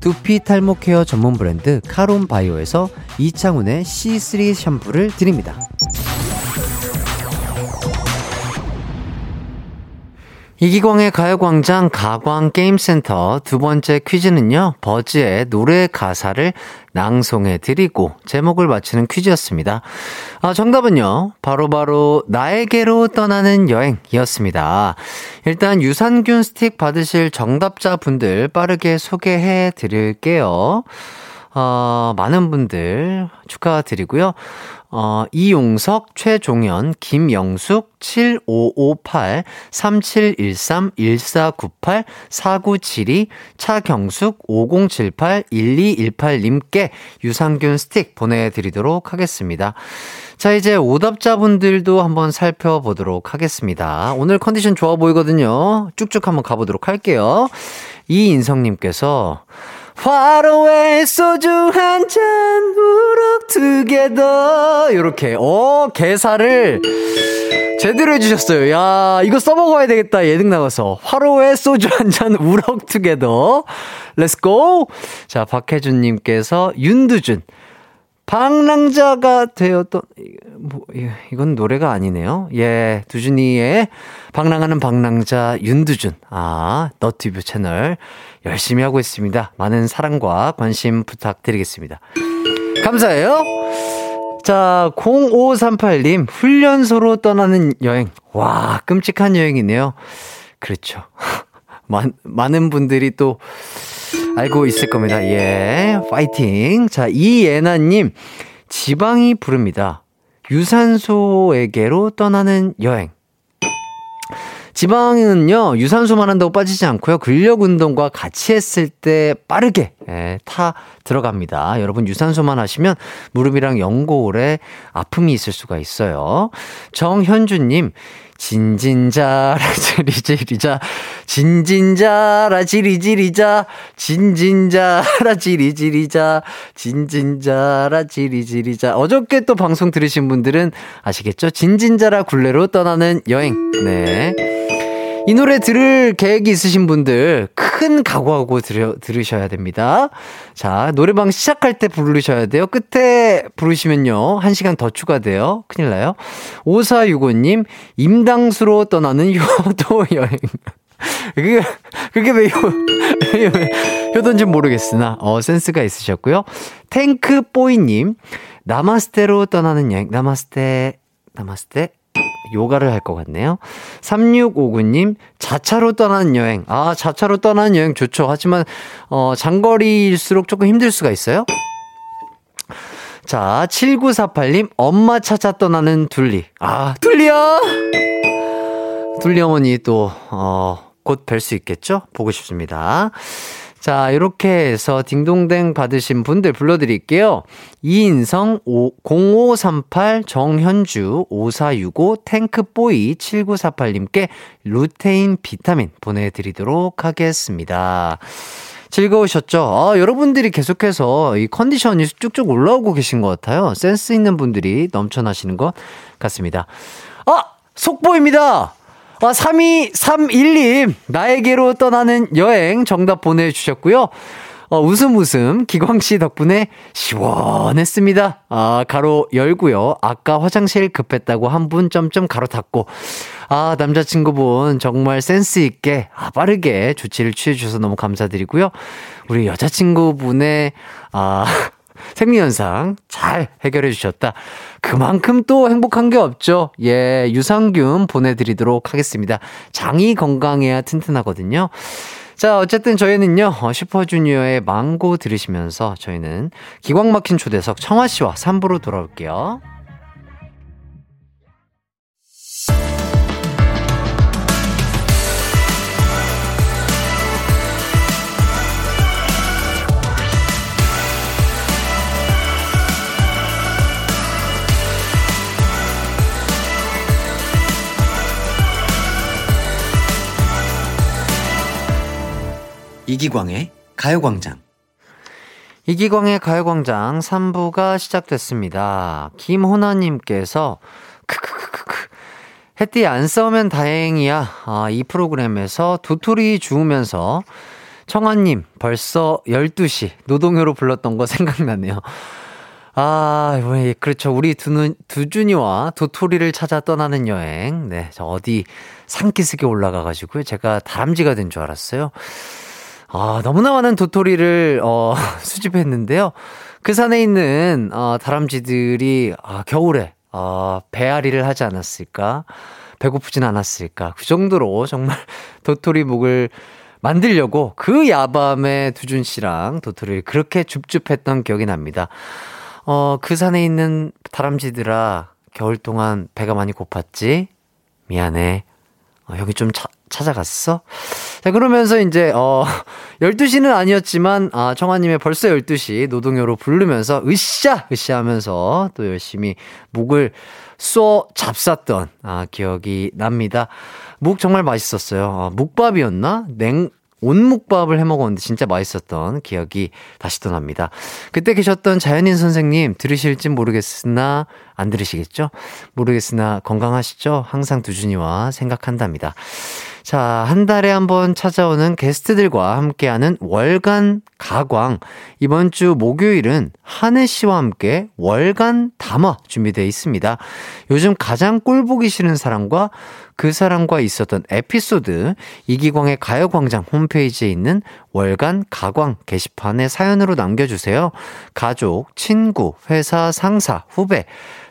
S1: 두피 탈모 케어 전문 브랜드 카론 바이오에서 이창훈의 C3 샴푸를 드립니다. 이기광의 가요광장 가광게임센터 두 번째 퀴즈는요, 버즈의 노래 가사를 낭송해 드리고 제목을 맞히는 퀴즈였습니다. 아, 정답은요, 바로바로 바로 나에게로 떠나는 여행이었습니다. 일단 유산균 스틱 받으실 정답자 분들 빠르게 소개해 드릴게요. 어, 많은 분들 축하드리고요. 어, 이용석, 최종현, 김영숙, 7558, 3713, 1498, 4972, 차경숙, 5078, 1218님께 유산균 스틱 보내드리도록 하겠습니다. 자, 이제 오답자분들도 한번 살펴보도록 하겠습니다. 오늘 컨디션 좋아 보이거든요. 쭉쭉 한번 가보도록 할게요. 이인성님께서 Away 소주 한 잔 우럭 투게더 요렇게. 어 개사를 제대로 해주셨어요. 야 이거 써먹어야 되겠다. 예능 나가서. 화로에 소주 한 잔 우럭 투게더 Let's go 자 박혜준님께서 윤두준. 방랑자가 되었던 뭐 예, 이건 노래가 아니네요. 예, 두준이의 방랑하는 방랑자 윤두준. 아, 너튜브 채널 열심히 하고 있습니다. 많은 사랑과 관심 부탁드리겠습니다. 감사해요. 자, 0538님, 훈련소로 떠나는 여행. 와, 끔찍한 여행이네요. 그렇죠. [laughs] 많, 많은 분들이 또 알고 있을 겁니다. 예, 파이팅. 자, 이예나님, 지방이 부릅니다. 유산소에게로 떠나는 여행. 지방은요, 유산소만 한다고 빠지지 않고요, 근력 운동과 같이 했을 때 빠르게, 예, 타 들어갑니다. 여러분, 유산소만 하시면 무릎이랑 연골에 아픔이 있을 수가 있어요. 정현주님, 진진자라 지리지리자 진진자라 지리지리자 진진자라 지리지리자 진진자라 지리지리자 어저께 또 방송 들으신 분들은 아시겠죠? 진진자라 굴레로 떠나는 여행 네. 이 노래 들을 계획이 있으신 분들 큰 각오하고 들으, 들으셔야 됩니다. 자, 노래방 시작할 때 부르셔야 돼요. 끝에 부르시면요. 한 시간 더 추가돼요. 큰일 나요. 5465님, 임당수로 떠나는 [laughs] 효도 여행. 그게, 그게 왜 효, 효도인지 모르겠으나, 어, 센스가 있으셨고요. 탱크뽀이님, 나마스테로 떠나는 여행. 나마스테, 나마스테. 요가를 할 것 같네요. 3659님, 자차로 떠나는 여행. 아, 자차로 떠나는 여행 좋죠. 하지만, 어, 장거리일수록 조금 힘들 수가 있어요. 자, 7948님, 엄마 찾아 떠나는 둘리. 아, 둘리야! 둘리 어머니 또, 어, 곧 뵐 수 있겠죠? 보고 싶습니다. 자, 이렇게 해서 딩동댕 받으신 분들 불러드릴게요. 이인성, 0538, 정현주, 5465, 탱크보이, 7948님께 루테인 비타민 보내드리도록 하겠습니다. 즐거우셨죠? 아, 여러분들이 계속해서 이 컨디션이 쭉쭉 올라오고 계신 것 같아요. 센스 있는 분들이 넘쳐나시는 것 같습니다. 아! 속보입니다! 아, 3231님, 나에게로 떠나는 여행 정답 보내주셨고요. 어, 웃음 웃음, 기광 씨 덕분에 시원했습니다. 아, 가로 열고요. 아까 화장실 급했다고 한 분 점점 가로 닫고. 아, 남자친구분 정말 센스 있게, 아, 빠르게 조치를 취해 주셔서 너무 감사드리고요. 우리 여자친구분의, 아, 생리현상 잘 해결해 주셨다. 그만큼 또 행복한 게 없죠. 예, 유산균 보내드리도록 하겠습니다. 장이 건강해야 튼튼하거든요. 자, 어쨌든 저희는요, 어, 슈퍼주니어의 망고 들으시면서 저희는 기광 막힌 초대석 청아 씨와 3부로 돌아올게요. 이기광의 가요광장. 이기광의 가요광장 3부가 시작됐습니다. 김호나님께서, 크크크크크. 햇띠 안 싸우면 다행이야. 아, 이 프로그램에서 도토리 주우면서 청아님 벌써 12시 노동요로 불렀던 거 생각나네요. 아, 왜, 그렇죠. 우리 두, 두준이와 도토리를 찾아 떠나는 여행. 네, 저 어디 산기슭에 올라가가지고요. 제가 다람쥐가 된 줄 알았어요. 아, 너무나 많은 도토리를, 어, [laughs] 수집했는데요. 그 산에 있는, 어, 다람쥐들이, 아, 겨울에, 어, 배앓이를 하지 않았을까? 배고프진 않았을까? 그 정도로 정말 [laughs] 도토리 묵을 만들려고 그 야밤에 두준 씨랑 도토리를 그렇게 줍줍했던 기억이 납니다. 어, 그 산에 있는 다람쥐들아, 겨울 동안 배가 많이 고팠지? 미안해. 어, 여기 좀 차, 찾아갔어? 자, 그러면서 이제, 어, [laughs] 12시는 아니었지만, 아, 청아님의 벌써 12시 노동요로 부르면서, 으쌰! 으쌰 하면서 또 열심히 묵을 쏘 잡쌌던, 아, 기억이 납니다. 묵 정말 맛있었어요. 아, 묵밥이었나? 냉, 온묵밥을 해 먹었는데 진짜 맛있었던 기억이 다시 또 납니다. 그때 계셨던 자연인 선생님 들으실진 모르겠으나 안 들으시겠죠? 모르겠으나 건강하시죠? 항상 두준이와 생각한답니다. 자, 한 달에 한 번 찾아오는 게스트들과 함께하는 월간 가광. 이번 주 목요일은 한혜 씨와 함께 월간 담화 준비되어 있습니다. 요즘 가장 꼴 보기 싫은 사람과 그 사람과 있었던 에피소드 이기광의 가요광장 홈페이지에 있는 월간 가광 게시판에 사연으로 남겨주세요. 가족, 친구, 회사, 상사, 후배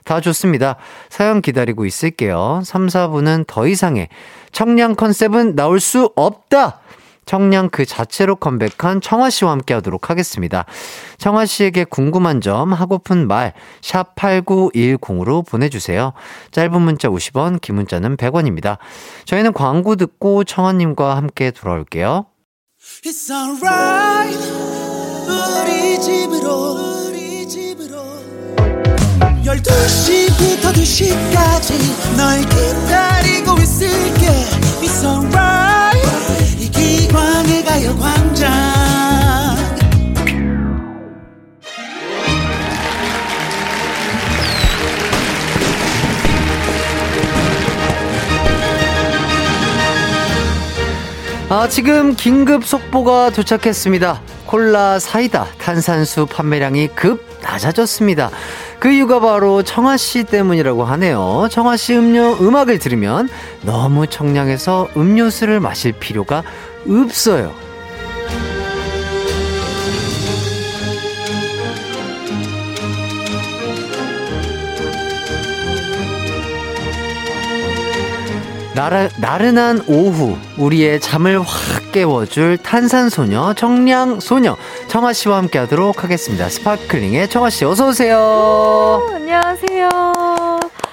S1: 다 좋습니다. 사연 기다리고 있을게요. 3, 4부는 더 이상의 청량 컨셉은 나올 수 없다! 청량 그 자체로 컴백한 청아 씨와 함께 하도록 하겠습니다. 청아 씨에게 궁금한 점, 하고픈 말, 샵 8910으로 보내주세요. 짧은 문자 50원, 긴 문자는 100원입니다. 저희는 광고 듣고 청아님과 함께 돌아올게요.
S5: 12시부터 2시까지 널 기다리고 있을게 It's alright 이기광의 가요광장
S1: 아, 지금 긴급 속보가 도착했습니다. 콜라, 사이다, 탄산수 판매량이 급 낮아졌습니다. 그 이유가 바로 청아 씨 때문이라고 하네요. 청아 씨 음료 음악을 들으면 너무 청량해서 음료수를 마실 필요가 없어요. 나르, 나른한 오후 우리의 잠을 확 깨워줄 탄산소녀 청량소녀 청아 씨와 함께 하도록 하겠습니다 스파클링의 청아 씨 어서 오세요
S6: 안녕하세요.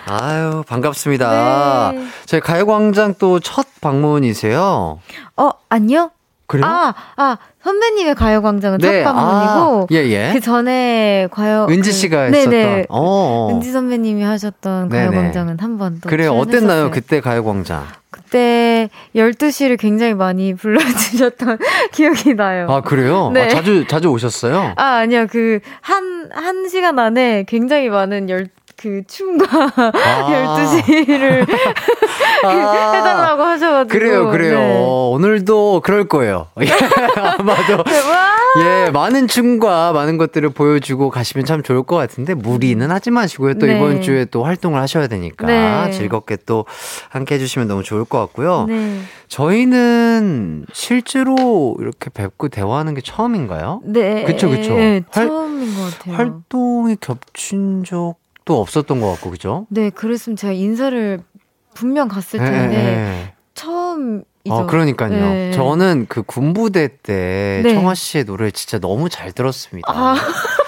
S1: 아유 반갑습니다
S6: 네.
S1: 저희 가요광장 또 첫 방문이세요
S6: 어, 아니요?
S1: 그래요?
S6: 아, 아, 선배님의 가요광장은
S1: 네,
S6: 첫 방문이고,
S1: 아, 예, 예.
S6: 그 전에 과요.
S1: 은지
S6: 그-
S1: 씨가
S6: 네네.
S1: 했었던 어, 어.
S6: 은지 선배님이 하셨던
S1: 네네.
S6: 가요광장은 한 번 또.
S1: 그래요
S6: 출연했었어요.
S1: 어땠나요 그때 가요광장
S6: 그때 12시를 굉장히 많이 불러주셨던 [laughs] 기억이 나요.
S1: 아 그래요
S6: 네.
S1: 아, 자주 자주 오셨어요
S6: 아, 아니요. 그, 한, 한 시간 안에 굉장히 많은 열, 그, 춤과 [laughs]
S1: 아.
S6: 12시를
S1: 아. [laughs]
S6: 해달라고 하셔가지고.
S1: 그래요, 그래요.
S6: 네.
S1: 오늘도 그럴 거예요. [laughs] 예, 아마도. 예, 많은 춤과 많은 것들을 보여주고 가시면 참 좋을 것 같은데, 무리는 하지 마시고요. 또
S6: 네.
S1: 이번 주에 또 활동을 하셔야 되니까
S6: 네.
S1: 즐겁게 또 함께 해주시면 너무 좋을 것 같고요.
S6: 네.
S1: 저희는 실제로 이렇게 뵙고 대화하는 게 처음인가요?
S6: 네.
S1: 그쵸, 그쵸.
S6: 네,
S1: 활-
S6: 처음인 것 같아요.
S1: 활동이 겹친 적 도 없었던 것 같고, 그죠?
S6: 네, 그랬으면 제가 인사를 분명 갔을
S1: 예,
S6: 텐데
S1: 예.
S6: 처음이죠.
S1: 어, 그러니까요.
S6: 네.
S1: 저는 그 군부대 때
S6: 네.
S1: 청아 씨의 노래 진짜 너무 잘 들었습니다.
S6: 아. [laughs]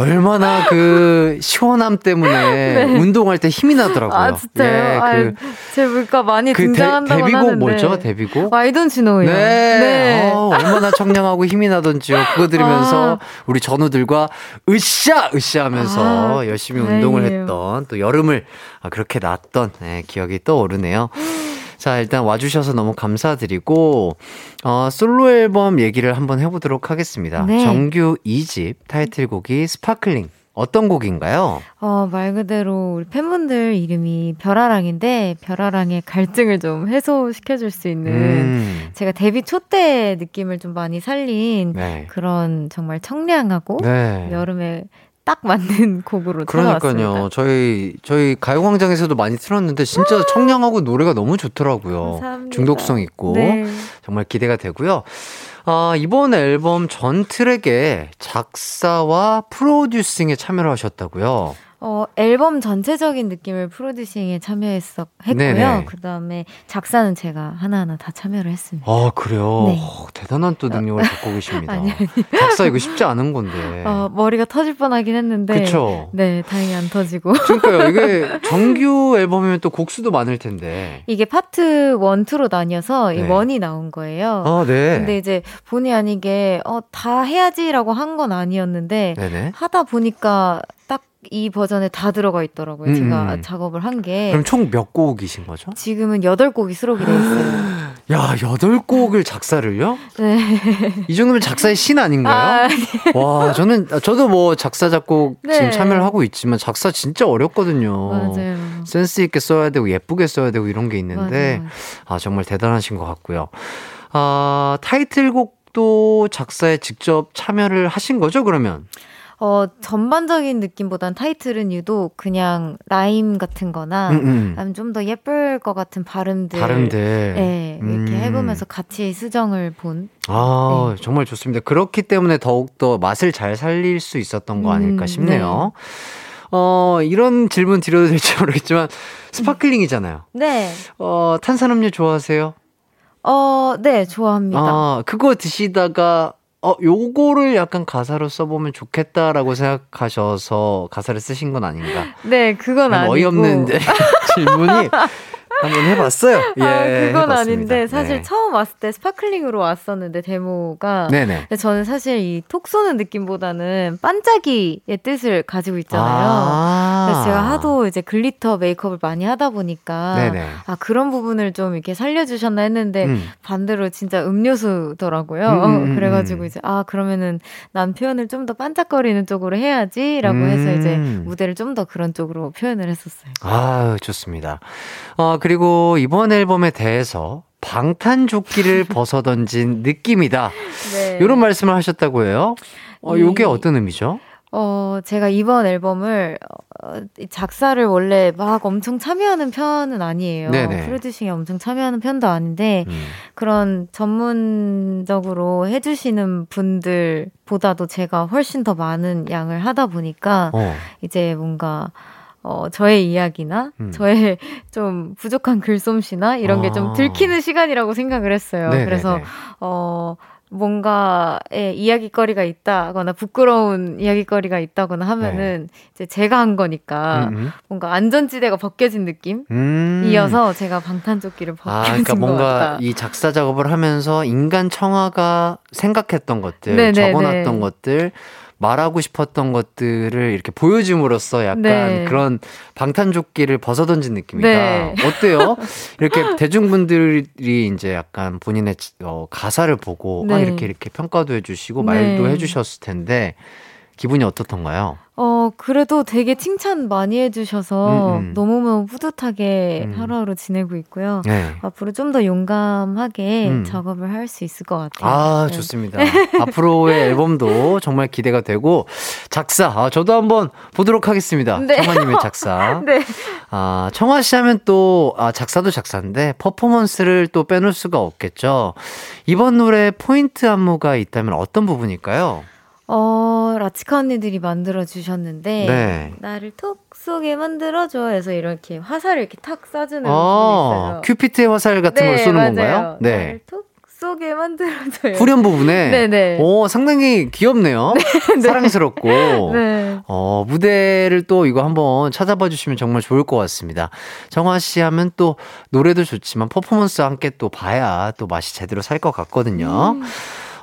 S1: 얼마나 [laughs] 그 시원함 때문에 [laughs] 운동할 때 힘이 나더라고요.
S6: 네. 아 진짜요?
S1: 예,
S6: 아유, 제 물가 많이
S1: 그 데,
S6: 등장한다고
S1: 데뷔곡
S6: 하는데.
S1: 뭐죠? 데뷔곡?
S6: Don't know요.
S1: 네. 어, 얼마나 청량하고 힘이 나던지요. 그거 들으면서
S6: 아.
S1: 우리 전우들과 으쌰! 으쌰 하면서
S6: 아,
S1: 열심히. 운동을 했던 또 여름을 아, 그렇게 났던 네, 기억이 떠오르네요. 자, 일단 와주셔서 너무 감사드리고, 어, 솔로 앨범 얘기를 한번 해보도록 하겠습니다.
S6: 네.
S1: 정규 2집 타이틀곡이 Sparkling. 어떤 곡인가요?
S6: 어, 말 그대로 우리 팬분들 이름이 별아랑인데 별아랑의 갈증을 좀 해소시켜줄 수 있는
S1: 음,
S6: 제가 데뷔 초때 느낌을 좀 많이 살린
S1: 네.
S6: 그런 정말 청량하고
S1: 네.
S6: 여름에 딱 맞는 [laughs] 곡으로
S1: 그러니까요. 저희 저희 가요광장에서도 많이 틀었는데 진짜 청량하고 노래가 너무 좋더라고요.
S6: 감사합니다.
S1: 중독성 있고
S6: 네.
S1: 정말 기대가 되고요. 아, 이번 앨범 전 트랙에 작사와 프로듀싱에 참여를 하셨다고요.
S6: 어, 앨범 전체적인 느낌을 프로듀싱에 참여했었 했고요.
S1: 네네.
S6: 그다음에 작사는 제가 하나하나 다 참여를 했습니다.
S1: 아, 그래요?
S6: 네.
S1: 어, 대단한 또 능력을 갖고 계십니다. [laughs]
S6: 아니, 아니.
S1: 작사 이거 쉽지 않은 건데.
S6: 어, 머리가 터질 뻔하긴 했는데
S1: 네. 그쵸.
S6: 네, 다행히 안 터지고.
S1: 그러니까요. 이게 [laughs] 정규 앨범이면 또 곡수도 많을 텐데.
S6: 이게 파트 1, 2로 나뉘어서 이
S1: 네.
S6: 원이 나온 거예요.
S1: 아, 네.
S6: 근데 이제 본의 아니게 어, 다 해야지라고 한 건 아니었는데
S1: 네네.
S6: 하다 보니까 딱 이 버전에 다 들어가 있더라고요.
S1: 음,
S6: 제가
S1: 음.
S6: 작업을 한 게.
S1: 그럼 총 몇 곡이신 거죠?
S6: 지금은 8곡이 수록이 돼 있어요. [gasps]
S1: 야, 여덟 곡을 작사를요?
S6: 네.
S1: 이 정도면 작사의 신 아닌가요?
S6: 아,
S1: 와, 저는 저도 뭐 작사 작곡
S6: 네.
S1: 지금 참여를 하고 있지만 작사 진짜 어렵거든요.
S6: 맞아요.
S1: 센스 있게 써야 되고 예쁘게 써야 되고 이런 게 있는데
S6: 맞아요.
S1: 아 정말 대단하신 것 같고요. 아 타이틀곡도 작사에 직접 참여를 하신 거죠? 그러면
S6: 어, 전반적인 느낌보단 타이틀은 유독 그냥 라임 같은 거나
S1: 음, 음.
S6: 좀더 예쁠 것 같은 발음들.
S1: 발음들.
S6: 네, 이렇게
S1: 음.
S6: 해보면서 같이 수정을 본.
S1: 아
S6: 네.
S1: 정말 좋습니다. 그렇기 때문에 더욱 더 맛을 잘 살릴 수 있었던 거 아닐까
S6: 음,
S1: 싶네요. 어 이런 질문 드려도 될지 모르겠지만 Sparkling이잖아요.
S6: 네.
S1: 어 탄산음료 좋아하세요?
S6: 어, 네, 좋아합니다.
S1: 아, 그거 드시다가, 어, 요거를 약간 가사로 써보면 좋겠다라고 생각하셔서 가사를 쓰신 건 아닌가?
S6: 네, 그건 아니고.
S1: 어이없는 [laughs] 질문이 한번 해봤어요. 예,
S6: 아, 그건
S1: 해봤습니다.
S6: 아닌데 사실
S1: 네.
S6: 처음 왔을 때 Sparkling으로 왔었는데 데모가
S1: 네네.
S6: 근데 저는 사실 이 톡 쏘는 느낌보다는 반짝이의 뜻을 가지고 있잖아요.
S1: 아.
S6: 하도 이제 glitter 메이크업을 많이 하다 보니까
S1: 네네.
S6: 아 그런 부분을 좀 이렇게 살려주셨나 했는데
S1: 음.
S6: 반대로 진짜 음료수더라고요.
S1: 음, 음, 음,
S6: 그래가지고
S1: 음.
S6: 이제 아 그러면은 난 표현을 좀 더 반짝거리는 쪽으로 해야지라고 해서 이제
S1: 음.
S6: 무대를 좀 더 그런 쪽으로 표현을 했었어요.
S1: 아, 좋습니다. 어, 그리고 이번 앨범에 대해서 방탄조끼를 [laughs] 벗어던진 느낌이다.
S6: 네.
S1: 이런 말씀을 하셨다고 해요. 어, 요게
S6: 이-
S1: 어떤 의미죠?
S6: 어, 제가 이번 앨범을 어, 이 작사를 원래 막 엄청 참여하는 편은 아니에요.
S1: 네네.
S6: 프로듀싱에 엄청 참여하는 편도 아닌데
S1: 음.
S6: 그런 전문적으로 해주시는 분들보다도 제가 훨씬 더 많은 양을 하다 보니까
S1: 어.
S6: 이제 뭔가 어, 저의 이야기나
S1: 음.
S6: 저의 [laughs] 좀 부족한 글솜씨나 이런 게
S1: 아.
S6: 좀 들키는 시간이라고 생각을 했어요.
S1: 네네네.
S6: 그래서 어, 뭔가에 이야기거리가 있다거나 부끄러운 이야기거리가 있다거나 하면은 이제 제가 한 거니까
S1: 네. 음, 음.
S6: 뭔가 안전지대가 벗겨진 느낌이어서
S1: 음.
S6: 제가 방탄조끼를 벗겨진
S1: 아, 그러니까
S6: 것
S1: 뭔가. 이 작사 작업을 하면서 인간 청아가 생각했던 것들,
S6: 네네네.
S1: 적어놨던 것들, 말하고 싶었던 것들을 이렇게 보여줌으로써 약간
S6: 네.
S1: 그런 방탄조끼를 벗어던진 느낌이다.
S6: 네.
S1: 어때요? [laughs] 이렇게 대중분들이 이제 약간 본인의 어, 가사를 보고 아,
S6: 네.
S1: 이렇게 이렇게 평가도 해주시고 말도
S6: 네.
S1: 해주셨을 텐데 기분이 어떻던가요?
S6: 어, 그래도 되게 칭찬 많이 해주셔서
S1: 음, 음.
S6: 너무너무 뿌듯하게
S1: 음.
S6: 하루하루 지내고 있고요.
S1: 네.
S6: 앞으로 좀 더 용감하게
S1: 음.
S6: 작업을 할 수 있을 것 같아요.
S1: 아,
S6: 네.
S1: 좋습니다. 앞으로의 앨범도 정말 기대가 되고, 작사, 아, 저도 한번 보도록 하겠습니다.
S6: 네.
S1: 청아님의 [laughs] 작사.
S6: 네.
S1: 아, 청아 씨 하면 또, 아, 작사도 작사인데, 퍼포먼스를 또 빼놓을 수가 없겠죠. 이번 노래 포인트 안무가 있다면 어떤 부분일까요?
S6: 어, 라치카 언니들이 만들어 주셨는데
S1: 네.
S6: 나를 톡 쏘게 만들어줘 해서 이렇게 화살을 이렇게 탁 쏴주는
S1: 어. 큐피트의 화살 같은 걸 쏘는 건가요? 네.
S6: 나를 톡 쏘게 만들어줘요.
S1: 후렴 부분에.
S6: 네네. [laughs]
S1: 오, 상당히 귀엽네요. [laughs] 사랑스럽고. [laughs]
S6: 네.
S1: 어, 무대를 또 이거 한번 찾아봐 주시면 정말 좋을 것 같습니다. 정화 씨 하면 또 노래도 좋지만 퍼포먼스와 함께 또 봐야 또 맛이 제대로 살 것 같거든요.
S6: 음.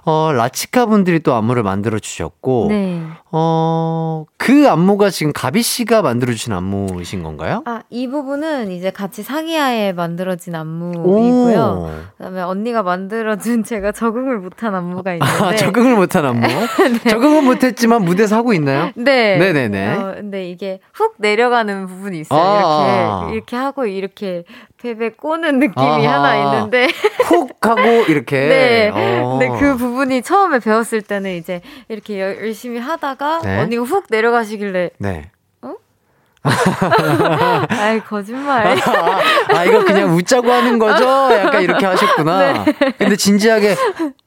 S1: 어, 라치카 분들이 또 안무를 만들어 주셨고,
S6: 네.
S1: 어, 그 안무가 지금 가비 씨가 만들어 주신 안무이신 건가요?
S6: 아, 이 부분은 이제 같이 상의하에 만들어진 안무이고요. 그 다음에 언니가 만들어준 제가 적응을 못한 안무가 있는데.
S1: 아, [laughs] 적응을 못한 안무? [laughs] 적응은 못했지만 무대에서 하고 있나요?
S6: 네.
S1: 네네네.
S6: 어, 근데 이게 훅 내려가는 부분이 있어요.
S1: 아.
S6: 이렇게 이렇게 하고 이렇게 베베 꼬는 느낌이
S1: 아하.
S6: 하나 있는데.
S1: 훅 하고 이렇게. [laughs]
S6: 네.
S1: 어.
S6: 근데 그 부분이 처음에 배웠을 때는 이제 이렇게 열- 열심히 하다가
S1: 네.
S6: 언니가 훅 내려가시길래
S1: 네. [laughs]
S6: 아이 거짓말.
S1: 아, 아, 이거 그냥 웃자고 하는 거죠? 약간 이렇게 하셨구나.
S6: 네.
S1: 근데 진지하게,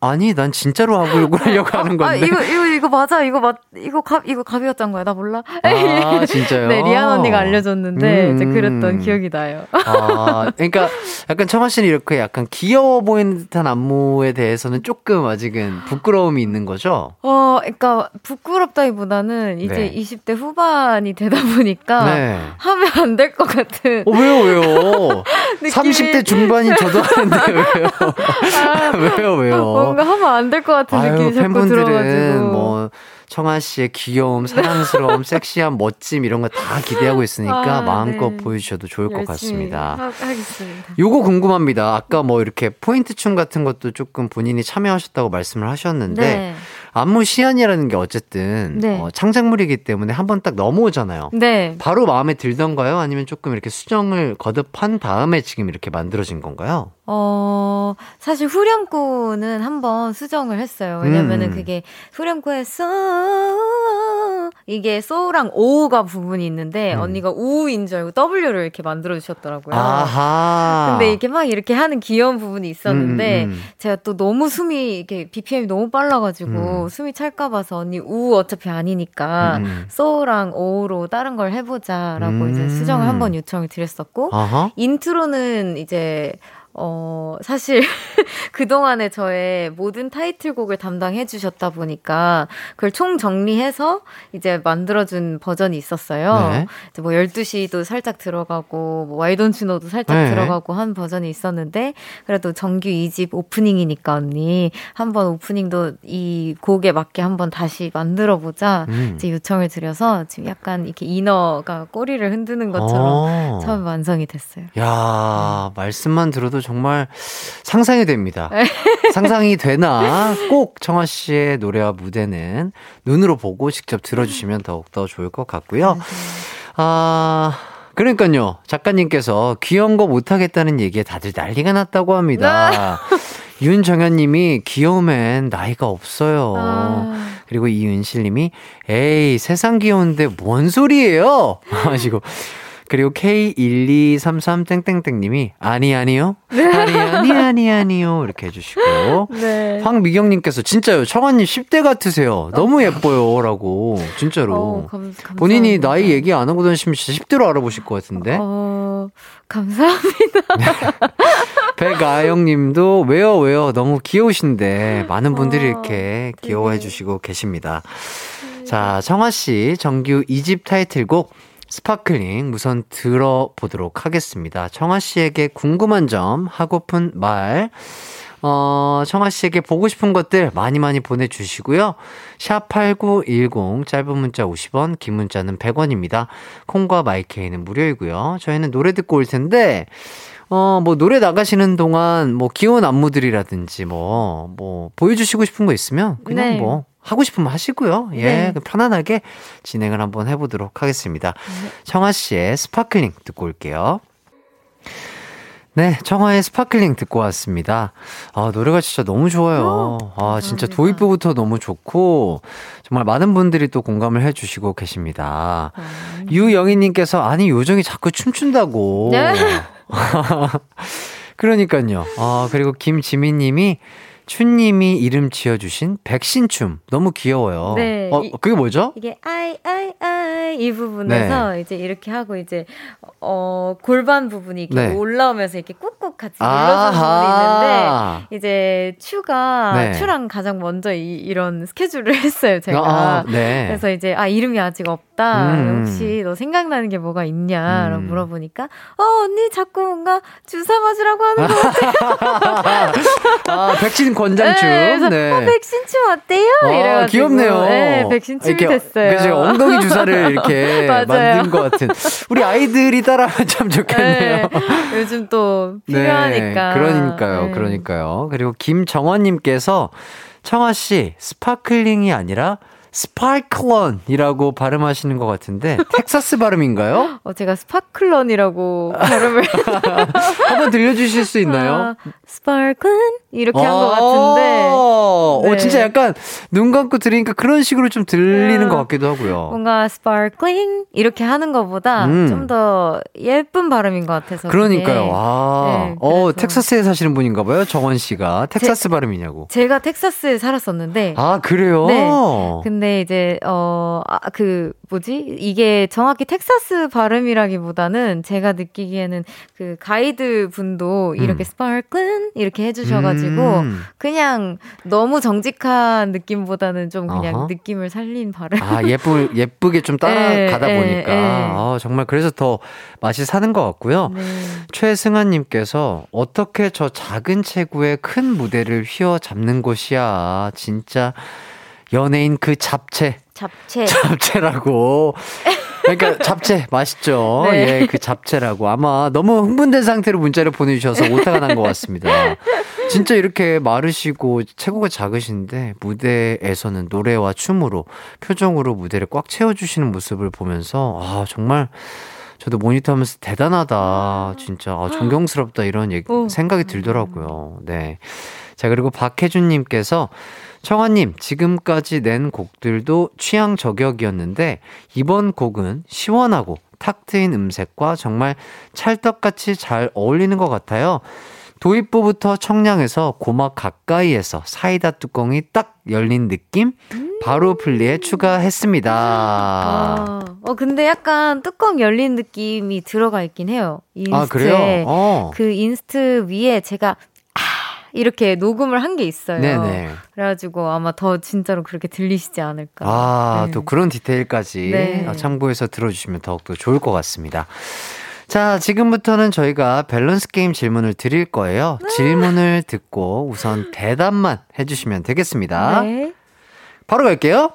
S1: 아니, 난 진짜로 하고 욕을 하려고 하는 건데.
S6: 아, 이거, 이거, 이거 맞아. 이거 맞, 이거 갑, 이거 갑이었던 거야. 나 몰라.
S1: 아, [laughs] 진짜요?
S6: 네, 리안 언니가 알려줬는데,
S1: 음.
S6: 이제 그랬던 기억이 나요.
S1: 아, 그러니까 약간 청아 씨는 이렇게 약간 귀여워 보이는 듯한 안무에 대해서는 조금 아직은 부끄러움이 있는 거죠?
S6: 어, 그러니까 부끄럽다기보다는 이제
S1: 네.
S6: 20대 후반이 되다 보니까
S1: 네.
S6: 하면 안 될 것 같은.
S1: 어, 왜요, 왜요?
S6: 느낌이-
S1: 30대 중반인 저도 하는데 [laughs] 왜요?
S6: 아,
S1: 왜요, 왜요?
S6: 뭔가 하면 안 될 것 같은
S1: 아유,
S6: 느낌이 자꾸
S1: 팬분들은
S6: 들어가지고.
S1: 뭐 청아 씨의 귀여움, 사랑스러움, 섹시함, 멋짐 이런 거 다 기대하고 있으니까
S6: 아,
S1: 마음껏
S6: 네.
S1: 보여주셔도 좋을 것 같습니다.
S6: 하, 하겠습니다.
S1: 요거 궁금합니다. 아까 뭐 이렇게 포인트 춤 같은 것도 조금 본인이 참여하셨다고 말씀을 하셨는데
S6: 네.
S1: 안무 시안이라는 게 어쨌든
S6: 네.
S1: 어, 창작물이기 때문에 한 번 딱 넘어오잖아요.
S6: 네.
S1: 바로 마음에 들던가요? 아니면 조금 이렇게 수정을 거듭한 다음에 지금 이렇게 만들어진 건가요?
S6: 어, 사실 후렴구는 한번 수정을 했어요. 왜냐면은
S1: 음.
S6: 그게 후렴구에 소 이게 소랑 오가 부분이 있는데
S1: 음.
S6: 언니가 우인 줄 알고 W를 이렇게 만들어 주셨더라고요.
S1: 아하.
S6: 근데 이게 막 이렇게 하는 귀여운 부분이 있었는데
S1: 음, 음, 음.
S6: 제가 또 너무 숨이 이게 BPM이 너무 빨라 가지고
S1: 음.
S6: 숨이 찰까 봐서 언니 우 어차피 아니니까. 소랑 오로 다른 걸 해보자라고
S1: 음.
S6: 이제 수정을 한번 요청을 드렸었고
S1: 아하.
S6: 인트로는 이제 어, 사실, [laughs] 그동안에 저의 모든 타이틀곡을 담당해 주셨다 보니까, 그걸 총 정리해서 이제 만들어준 버전이 있었어요.
S1: 네.
S6: 이제 뭐 12시도 살짝 들어가고, 뭐 와이돈치노도 살짝
S1: 네.
S6: 들어가고 한 버전이 있었는데, 그래도 정규 2집 오프닝이니까 언니, 한번 오프닝도 이 곡에 맞게 한번 다시 만들어 보자.
S1: 음.
S6: 이제 요청을 드려서 지금 약간 이렇게 이너가 꼬리를 흔드는 것처럼
S1: 어.
S6: 처음 완성이 됐어요.
S1: 야, 말씀만 들어도 정말 상상이 됩니다.
S6: 네. [laughs]
S1: 상상이 되나 꼭 청아 씨의 노래와 무대는 눈으로 보고 직접 들어주시면 더욱더 좋을 것 같고요. 아, 그러니까요. 작가님께서 귀여운 거 못하겠다는 얘기에 다들 난리가 났다고 합니다. [laughs] 윤정현 님이 귀여움엔 나이가 없어요.
S6: 아.
S1: 그리고 이윤실 님이 에이, 세상 귀여운데 뭔 소리예요? [laughs] 하시고 그리고 K1233땡땡땡님이 아니 아니요? 아니 아니 아니 아니요. 이렇게 해주시고. [laughs]
S6: 네.
S1: 황미경님께서 진짜요? 청아님 10대 같으세요. 너무 예뻐요라고. 진짜로.
S6: 어, 감.
S1: 본인이 나이 얘기 안 하고 다니시면 진짜 10대로 알아보실 것 같은데.
S6: 어, 감사합니다. [laughs]
S1: 백아영님도 왜요 왜요? 너무 귀여우신데 많은 분들이
S6: 어,
S1: 이렇게 귀여워해 주시고 계십니다. 자 청하 씨 정규 2집 타이틀곡 Sparkling 우선 들어보도록 하겠습니다. 청하 씨에게 궁금한 점, 하고픈 말, 어, 청하 씨에게 보고 싶은 것들 많이 많이 보내주시고요. 샵8910, 짧은 문자 50원, 긴 문자는 100원입니다. 콩과 마이케이는 무료이고요. 저희는 노래 듣고 올 텐데, 어, 뭐, 노래 나가시는 동안, 뭐, 귀여운 안무들이라든지, 뭐, 뭐, 보여주시고 싶은 거 있으면, 그냥
S6: 네.
S1: 뭐, 하고 싶으면 하시고요. 예,
S6: 네.
S1: 그 편안하게 진행을 한번 해보도록 하겠습니다. 청하 씨의 Sparkling 듣고 올게요. 네, 청하의 Sparkling 듣고 왔습니다. 아, 노래가 진짜 너무 좋아요. 아, 진짜. 도입부부터 너무 좋고, 정말 많은 분들이 또 공감을 해주시고 계십니다. 유영희님께서, 아니, 요정이 자꾸 춤춘다고.
S6: 네? [laughs]
S1: 그러니까요. 아, 그리고 김지민님이, 춘님이 이름 지어주신 백신춤. 너무 귀여워요.
S6: 네,
S1: 어,
S6: 이-
S1: 그게 뭐죠?
S6: 이게 아이 아이 아이 이 부분에서 이제 이렇게 하고 이제 어 골반 부분이 이렇게
S1: 네.
S6: 올라오면서 이렇게 꾹꾹 같이 눌러주는 부분이 있는데 이제 추가
S1: 네.
S6: 추랑 가장 먼저 이, 이런 스케줄을 [laughs] 했어요 제가.
S1: 아, 네.
S6: 그래서 이제 아 이름이 아직 없다.
S1: 음.
S6: 혹시 너 생각나는 게 뭐가 있냐라고
S1: 음.
S6: 물어보니까 어 언니 자꾸 뭔가 주사 맞으라고 하는 거 [laughs]
S1: 아, 백신 권장춤.
S6: 네, 그래서
S1: 네.
S6: 어, 백신춤 어때요?
S1: 아,
S6: 이래가지고
S1: 귀엽네요.
S6: 네, 백신춤이
S1: 이렇게,
S6: 됐어요.
S1: 그죠. 엉덩이 주사를 이렇게. [laughs] 만든 것 같은. 우리 아이들이 따라하면 참 좋겠네요.
S6: 네, 요즘 또 필요하니까.
S1: 네, 그러니까요,
S6: 네.
S1: 그러니까요. 그리고 김정원님께서 청하 씨 Sparkling이 아니라 Sparklin'이라고 발음하시는 것 같은데 텍사스 발음인가요? [laughs]
S6: 어, 제가 Sparklin'이라고 발음을 [laughs]
S1: 한번 들려주실 수 있나요?
S6: 아, Sparkle 이렇게 한 것 같은데
S1: 오,
S6: 네.
S1: 진짜 약간 눈 감고 들으니까 그런 식으로 좀 들리는
S6: 음,
S1: 것 같기도 하고요.
S6: 뭔가 Sparkling 이렇게 하는 것보다
S1: 음.
S6: 좀더 예쁜 발음인 것 같아서
S1: 그러니까요.
S6: 그게.
S1: 아,
S6: 네,
S1: 어. 텍사스에 사시는 분인가 봐요. 정원 씨가. 텍사스 발음이냐고.
S6: 제가 텍사스에 살았었는데
S1: 아, 그래요?
S6: 네. 근데 이제 어 그 뭐지 이게 정확히 텍사스 발음이라기보다는 제가 느끼기에는 그 가이드 분도 이렇게
S1: 음.
S6: sparkle 이렇게 해주셔가지고
S1: 음.
S6: 그냥 너무 정직한 느낌보다는 좀 그냥
S1: 어허.
S6: 느낌을 살린 발음.
S1: 아, 예쁘, 예쁘게 좀 따라가다
S6: 예, 예,
S1: 보니까.
S6: 예.
S1: 아, 정말 그래서 더 맛이 사는 것 같고요.
S6: 네.
S1: 최승아님께서 어떻게 저 작은 체구의 큰 무대를 휘어 잡는 것이야. 진짜 연예인 그 잡채.
S6: 잡채.
S1: 잡채라고. 그러니까 [laughs] 잡채 맛있죠.
S6: 네.
S1: 예, 그 잡채라고. 아마 너무 흥분된 상태로 문자를 보내주셔서 오타가 난 것 같습니다. 진짜 이렇게 마르시고 체구가 작으신데 무대에서는 노래와 춤으로 표정으로 무대를 꽉 채워주시는 모습을 보면서 아 정말 저도 모니터하면서 대단하다. 진짜 아, 존경스럽다 이런 얘기,
S6: 오.
S1: 생각이 들더라고요. 네. 자 그리고 박혜준님께서 청아님, 지금까지 낸 곡들도 취향 저격이었는데, 이번 곡은 시원하고 탁 트인 음색과 정말 찰떡같이 잘 어울리는 것 같아요. 도입부부터 청량해서 고막 가까이에서 사이다 뚜껑이 딱 열린 느낌? 바로 플리에 추가했습니다.
S6: 아, 어 근데 약간 뚜껑 열린 느낌이 들어가 있긴 해요. inst에
S1: 아, 그래요? 어.
S6: 그 inst 위에 제가 아 이렇게 녹음을 한 게 있어요.
S1: 네네.
S6: 그래가지고 아마 더 진짜로 그렇게 들리시지 않을까.
S1: 아,
S6: 네.
S1: 또 그런 디테일까지
S6: 네.
S1: 어, 참고해서 들어주시면 더욱더 좋을 것 같습니다. 자, 지금부터는 저희가 밸런스 게임 질문을 드릴 거예요.
S6: 네.
S1: 질문을 듣고 우선 대답만 해주시면 되겠습니다.
S6: 네.
S1: 바로 갈게요.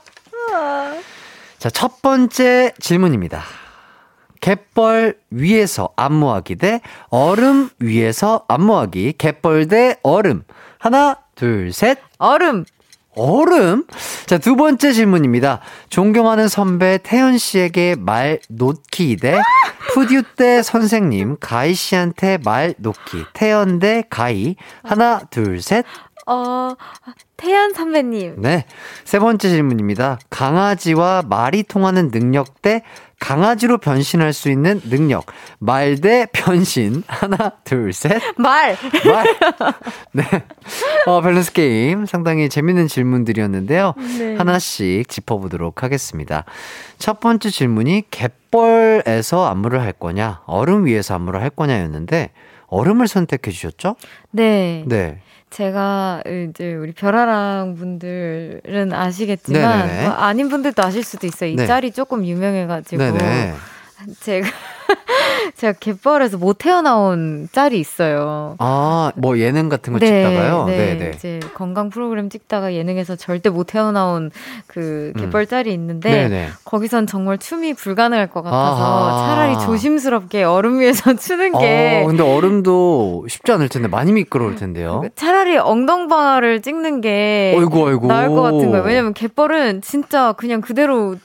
S1: 자, 첫 번째 질문입니다. 갯벌 위에서 안무하기 대 얼음 위에서 안무하기. 갯벌 대 얼음. 하나, 둘, 셋.
S6: 얼음.
S1: 얼음? 자, 두 번째 질문입니다. 존경하는 선배 태연 씨에게 말 놓기 대 푸듀 때 선생님 가희 씨한테 말 놓기. 태연 대 가희. 하나, 둘, 셋.
S6: 어 태연 선배님.
S1: 네. 세 번째 질문입니다. 강아지와 말이 통하는 능력 대 강아지로 변신할 수 있는 능력. 말 대 변신. 하나, 둘, 셋.
S6: 말.
S1: 말. 네. 어, 밸런스 게임. 상당히 재밌는 질문들이었는데요.
S6: 네.
S1: 하나씩 짚어보도록 하겠습니다. 첫 번째 질문이 갯벌에서 안무를 할 거냐, 얼음 위에서 안무를 할 거냐였는데, 얼음을 선택해 주셨죠?
S6: 네.
S1: 네.
S6: 제가 이제 우리 별아랑 분들은 아시겠지만. 뭐 아닌 분들도 아실 수도 있어요. 이
S1: 네.
S6: 짤이 조금 유명해가지고
S1: 네네.
S6: 제가 [laughs] 제가 갯벌에서 못 태어나온 짤이 있어요.
S1: 아, 뭐 예능 같은 거 찍다가요?
S6: 네,
S1: 네 네.
S6: 이제 건강 프로그램 찍다가 예능에서 절대 못 태어나온 그
S1: 음.
S6: 갯벌 짤이 있는데
S1: 네네.
S6: 거기선 정말 춤이 불가능할 것 같아서
S1: 아하.
S6: 차라리 조심스럽게 얼음 위에서 [laughs] 추는 게
S1: 어, 근데 얼음도 쉽지 않을 텐데, 많이 미끄러울 텐데요.
S6: 차라리 엉덩방아를 찍는 게
S1: 어이구, 어이구.
S6: 나을 것 같은 거예요. 왜냐면 갯벌은 진짜 그냥 그대로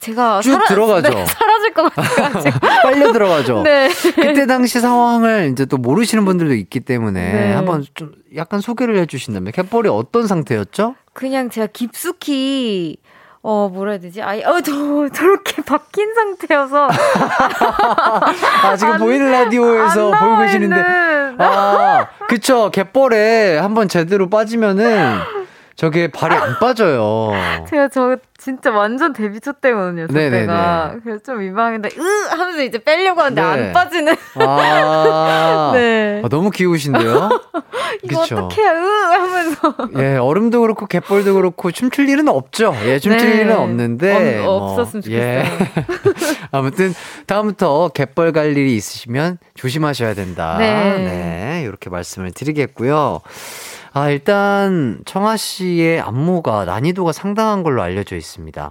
S6: 제가
S1: 쭉 들어가죠.
S6: 네, 사라질 것 같아가지고. [laughs]
S1: 빨려 들어가죠.
S6: 네.
S1: 그때 당시 상황을 이제 또 모르시는 분들도 있기 때문에
S6: 네.
S1: 한번 좀 약간 소개를 해주신다면 갯벌이 어떤 상태였죠?
S6: 그냥 제가 깊숙이 어 뭐라 해야 되지? 아예 어저 저렇게 [laughs] 박힌 상태여서 [laughs]
S1: 아 지금
S6: 안-
S1: 보이는 라디오에서
S6: 안
S1: 보고 계시는데. 아 그쵸 갯벌에 한번 제대로 빠지면은 저게 발이 안 빠져요. [laughs]
S6: 제가 저 진짜 완전 데뷔 초 때거든요. 저
S1: 네네네.
S6: 때가 그래서 좀 민망한데 으 하면서 이제 빼려고 하는데
S1: 네.
S6: 안 빠지는.
S1: 아, [laughs]
S6: 네.
S1: 아, 너무 귀여우신데요. [laughs]
S6: 이거. 어떻게 으 하면서.
S1: 예, 얼음도 그렇고 갯벌도 그렇고 춤출 일은 없죠. 예, 춤출
S6: 네.
S1: 일은 없는데
S6: 없- 없었으면
S1: 예. 아무튼 다음부터 갯벌 갈 일이 있으시면 조심하셔야 된다.
S6: 네.
S1: 네, 이렇게 말씀을 드리겠고요. 아, 일단 청아 씨의 안무가 난이도가 상당한 걸로 알려져 있습니다.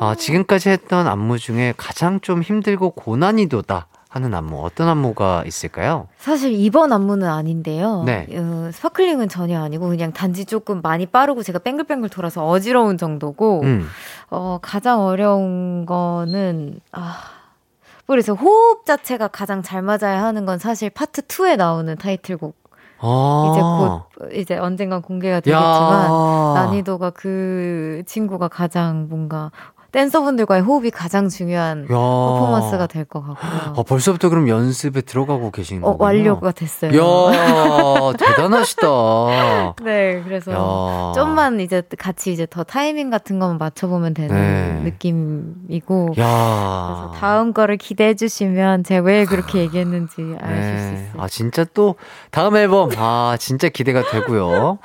S1: 아, 지금까지 했던 안무 중에 가장 좀 힘들고 고난이도다. 하는 안무 어떤 안무가 있을까요?
S6: 사실 이번 안무는 아닌데요.
S1: 네.
S6: 어, 스파클링은 전혀 아니고 그냥 단지 조금 많이 빠르고 제가 뱅글뱅글 돌아서 어지러운 정도고
S1: 음.
S6: 어, 가장 어려운 거는 아 그래서 호흡 자체가 가장 잘 맞아야 하는 건 사실 파트 2에 나오는 타이틀곡
S1: 아.
S6: 이제 곧 이제 언젠간 공개가 되겠지만
S1: 야.
S6: 난이도가 그 친구가 가장 뭔가 댄서분들과의 호흡이 가장 중요한
S1: 야.
S6: 퍼포먼스가 될 것 같고요.
S1: 어, 벌써부터 그럼 연습에 들어가고 계신
S6: 어,
S1: 거군요.
S6: 완료가 됐어요.
S1: 야, 대단하시다. [laughs]
S6: 네, 그래서
S1: 야.
S6: 좀만 이제 같이 이제 더 타이밍 같은 것만 맞춰보면 되는
S1: 네.
S6: 느낌이고.
S1: 야.
S6: 그래서 다음 거를 기대해 주시면 제가 왜 그렇게 얘기했는지 아실 수
S1: 네.
S6: 있어요.
S1: 아, 진짜 또 다음 앨범, 아, 진짜 기대가 되고요.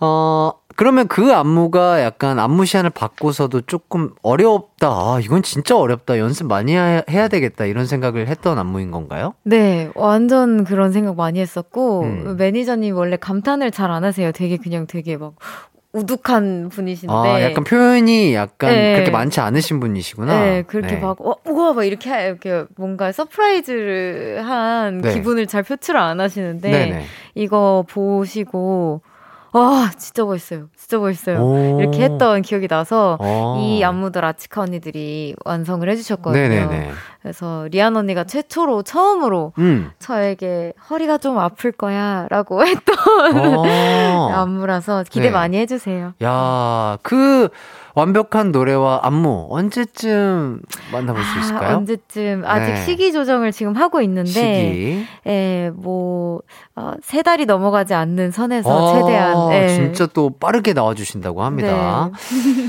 S1: 어, 그러면 그 안무가 약간 안무 시안을 바꿔서도 조금 어렵다. 아, 이건 진짜 어렵다. 연습 많이 해- 해야 되겠다. 이런 생각을 했던 안무인 건가요?
S6: 네, 완전 그런 생각 많이 했었고
S1: 음.
S6: 매니저님 원래 감탄을 잘 안 하세요. 되게 그냥 되게 막 우뚝한 분이신데.
S1: 아, 약간 표현이 약간
S6: 네.
S1: 그렇게 많지 않으신 분이시구나.
S6: 네, 그렇게
S1: 네.
S6: 막, 어, 우와, 막 이렇게, 하- 이렇게 뭔가 surprise를 한
S1: 네.
S6: 기분을 잘 표출을 안 하시는데,
S1: 네네.
S6: 이거 보시고, 와, 진짜 멋있어요. 진짜 멋있어요.
S1: 오.
S6: 이렇게 했던 기억이 나서,
S1: 어.
S6: 이 안무들 라치카 언니들이 완성을 해주셨거든요.
S1: 네네네.
S6: 그래서 리안 언니가 최초로, 처음으로
S1: 음.
S6: 저에게 허리가 좀 아플 거야 라고 [laughs] 했던
S1: 어.
S6: 안무라서 기대
S1: 네.
S6: 많이 해주세요.
S1: 야, 그 완벽한 노래와 안무 언제쯤 만나볼 수
S6: 아,
S1: 있을까요?
S6: 언제쯤 아직
S1: 네.
S6: 시기 조정을 지금 하고 있는데
S1: 시기.
S6: 예, 뭐, 어, 세 달이 넘어가지 않는 선에서
S1: 아,
S6: 최대한. 예.
S1: 진짜 또 빠르게 나와주신다고 합니다.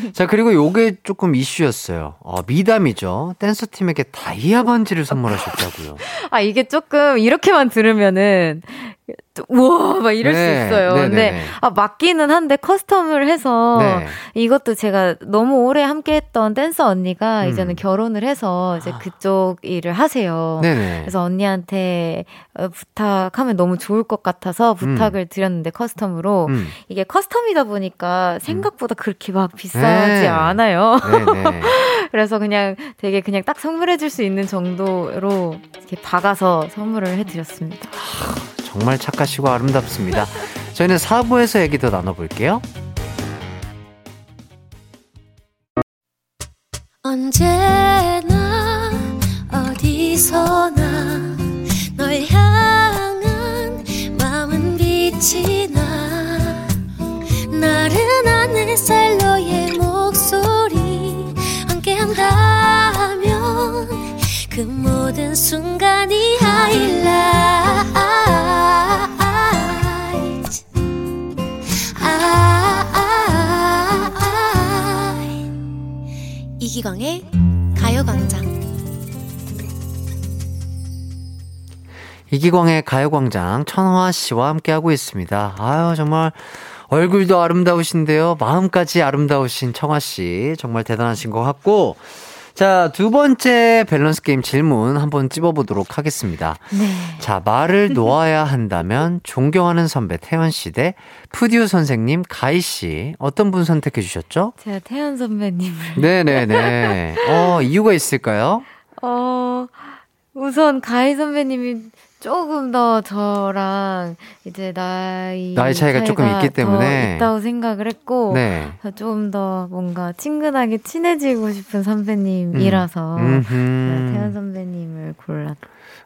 S6: 네.
S1: 자, 그리고 요게 조금 이슈였어요. 어, 미담이죠. 댄서 팀에게 다이아 반지를 선물하셨다고요. [laughs]
S6: 아, 이게 조금 이렇게만 들으면은, 또 우와, 막 이럴
S1: 네,
S6: 수 있어요.
S1: 네,
S6: 근데,
S1: 네, 네.
S6: 아, 맞기는 한데 custom을 해서,
S1: 네.
S6: 이것도 제가 너무 오래 함께 했던 댄서 언니가
S1: 음.
S6: 이제는 결혼을 해서 이제 그쪽 일을 하세요. 그래서 언니한테 어, 부탁하면 너무 좋을 것 같아서 부탁을 드렸는데 custom으로
S1: 음.
S6: 이게 custom이다 보니까 생각보다 그렇게 막 비싸지
S1: 네.
S6: 않아요. [laughs] 그래서 그냥 되게 그냥 딱 선물해줄 수 있는 정도로 이렇게 박아서 선물을 해드렸습니다.
S1: 정말 착하시고 아름답습니다. 저희는 4부에서 얘기 더 나눠볼게요.
S7: 언제나 어디서나 널 향한 마음은 빛이 나 나른한 햇살 너의 목소리 함께한다면 그 모든 순간이 하이라 이기광의 가요광장
S1: 이기광의 가요광장 천화 씨와 함께하고 있습니다. 아유, 정말 얼굴도 아름다우신데요. 마음까지 아름다우신 청아 씨. 정말 대단하신 것 같고. 자, 두 번째 밸런스 게임 질문 한번 찝어보도록 하겠습니다.
S6: 네.
S1: 자, 말을 놓아야 한다면 존경하는 선배 태연 씨 대 프듀 선생님 가희 씨. 어떤 분 선택해 주셨죠?
S6: 제가 태연 선배님을.
S1: 네네네. 어, 이유가 있을까요?
S6: 어, 우선 가희 선배님이 조금 더 저랑 이제 나이
S1: 나이 차이가 조금 있기
S6: 더
S1: 때문에.
S6: 있다고 생각을 했고
S1: 네.
S6: 좀더 뭔가 친근하게 친해지고 싶은 선배님이라서
S1: 음흠.
S6: 제가 태연 선배님을 골랐.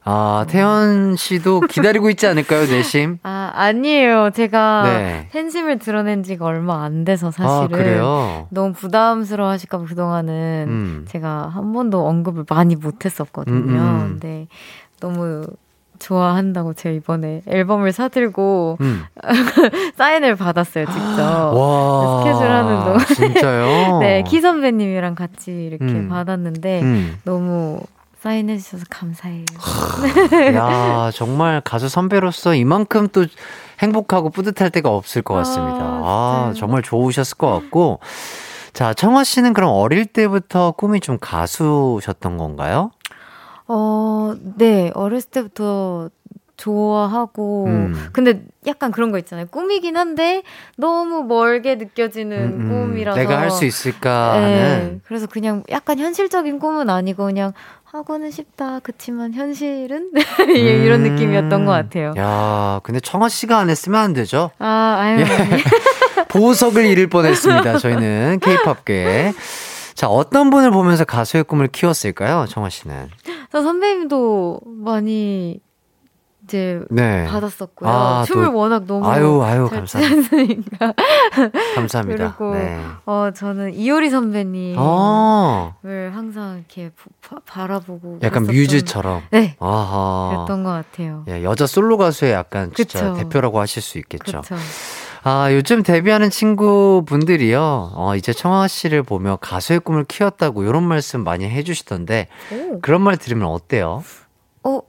S1: 아, 태연 씨도 기다리고 있지 않을까요, 내심?
S6: 아 아니에요. 제가
S1: 네.
S6: 팬심을 드러낸 지가 얼마 안 돼서 사실은
S1: 아, 그래요?
S6: 너무 부담스러워하실까봐 그동안은
S1: 음.
S6: 제가 한 번도 언급을 많이 못했었거든요.
S1: 음, 음.
S6: 근데 너무 좋아한다고 제가 이번에 앨범을 사들고
S1: 음. [laughs]
S6: 사인을 받았어요, 직접. [gasps]
S1: 와.
S6: 스케줄 하는 동안.
S1: 진짜요? [laughs]
S6: 네, 키 선배님이랑 같이 이렇게
S1: 음.
S6: 받았는데
S1: 음.
S6: 너무 사인해 주셔서 감사해요.
S1: 야, 정말 가수 선배로서 이만큼 또 행복하고 뿌듯할 때가 없을 것 같습니다.
S6: 아,
S1: 아? 정말 좋으셨을 것 같고. 자, 청아 씨는 그럼 어릴 때부터 꿈이 좀 가수셨던 건가요?
S6: 어, 네, 어렸을 때부터 좋아하고
S1: 음.
S6: 근데 약간 그런 거 있잖아요. 꿈이긴 한데 너무 멀게 느껴지는
S1: 음, 음.
S6: 꿈이라서
S1: 내가 할 수 있을까
S6: 네. 그래서 그냥 약간 현실적인 꿈은 아니고 그냥 하고는 싶다. 그치만 현실은 [laughs] 이런
S1: 음.
S6: 느낌이었던 것 같아요.
S1: 야, 근데 청아 씨가 안 했으면 안 되죠?
S6: 아, 아유.
S1: 예. [laughs] 보석을 잃을 뻔했습니다. 저희는 케이팝계. 자, 어떤 분을 보면서 가수의 꿈을 키웠을까요, 청아 씨는?
S6: 저 선배님도 많이 이제
S1: 네.
S6: 받았었고요.
S1: 아,
S6: 춤을
S1: 또-
S6: 워낙 너무
S1: 아유, 아유,
S6: 잘
S1: 감사합니다. [laughs] 감사합니다.
S6: 그리고
S1: 네.
S6: 어 저는 이효리 선배님을
S1: 어,
S6: 항상 이렇게 바, 바라보고
S1: 약간
S6: 그랬었던-
S1: 뮤즈처럼.
S6: 네
S1: 아하.
S6: 그랬던 것 같아요.
S1: 예, 여자 솔로 가수의 약간 진짜
S6: 그쵸.
S1: 대표라고 하실 수 있겠죠.
S6: 그렇죠.
S1: 아, 요즘 데뷔하는 친구분들이요, 어, 이제 청아 씨를 보며 가수의 꿈을 키웠다고 이런 말씀 많이 해주시던데,
S6: 오.
S1: 그런 말 들으면 어때요?
S6: 어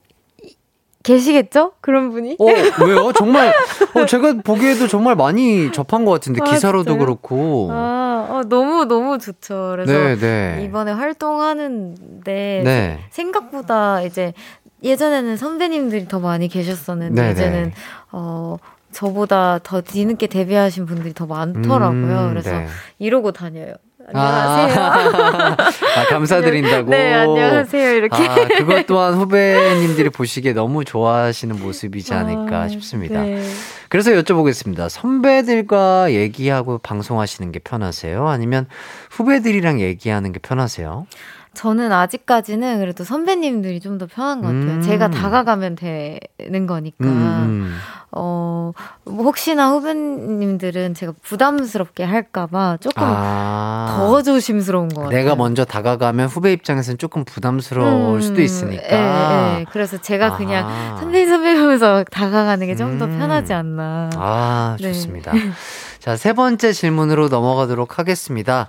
S6: 이- 계시겠죠? 그런 분이?
S1: 어, 왜요? 정말, 어, 제가 보기에도 정말 많이 접한 것 같은데,
S6: 아,
S1: 기사로도
S6: 진짜요?
S1: 그렇고.
S6: 아, 어, 너무 너무 좋죠. 그래서
S1: 네, 네.
S6: 이번에 활동하는데
S1: 네.
S6: 생각보다 이제 예전에는 선배님들이 더 많이 계셨었는데
S1: 네네.
S6: 이제는 어 저보다 더 뒤늦게 데뷔하신 분들이 더 많더라고요.
S1: 음,
S6: 그래서
S1: 네.
S6: 이러고 다녀요. 안녕하세요.
S1: 아, [laughs] 아, 감사드린다고.
S6: 네, 안녕하세요. 이렇게.
S1: 아, 그것 또한 후배님들이 보시기에 너무 좋아하시는 모습이지 않을까
S6: 아,
S1: 싶습니다.
S6: 네.
S1: 그래서 여쭤보겠습니다. 선배들과 얘기하고 방송하시는 게 편하세요? 아니면 후배들이랑 얘기하는 게 편하세요?
S6: 저는 아직까지는 그래도 선배님들이 좀 더 편한 것 같아요.
S1: 음.
S6: 제가 다가가면 되는 거니까.
S1: 음, 음.
S6: 어, 뭐 혹시나 후배님들은 제가 부담스럽게 할까봐 조금
S1: 아,
S6: 더 조심스러운 것 같아요.
S1: 내가 먼저 다가가면 후배 입장에서는 조금 부담스러울
S6: 음,
S1: 수도 있으니까.
S6: 예, 예. 그래서 제가 그냥
S1: 아하.
S6: 선배님 선배님 하면서 다가가는 게 좀더
S1: 음.
S6: 편하지 않나.
S1: 아,
S6: 네.
S1: 좋습니다. [laughs] 자, 세 번째 질문으로 넘어가도록 하겠습니다.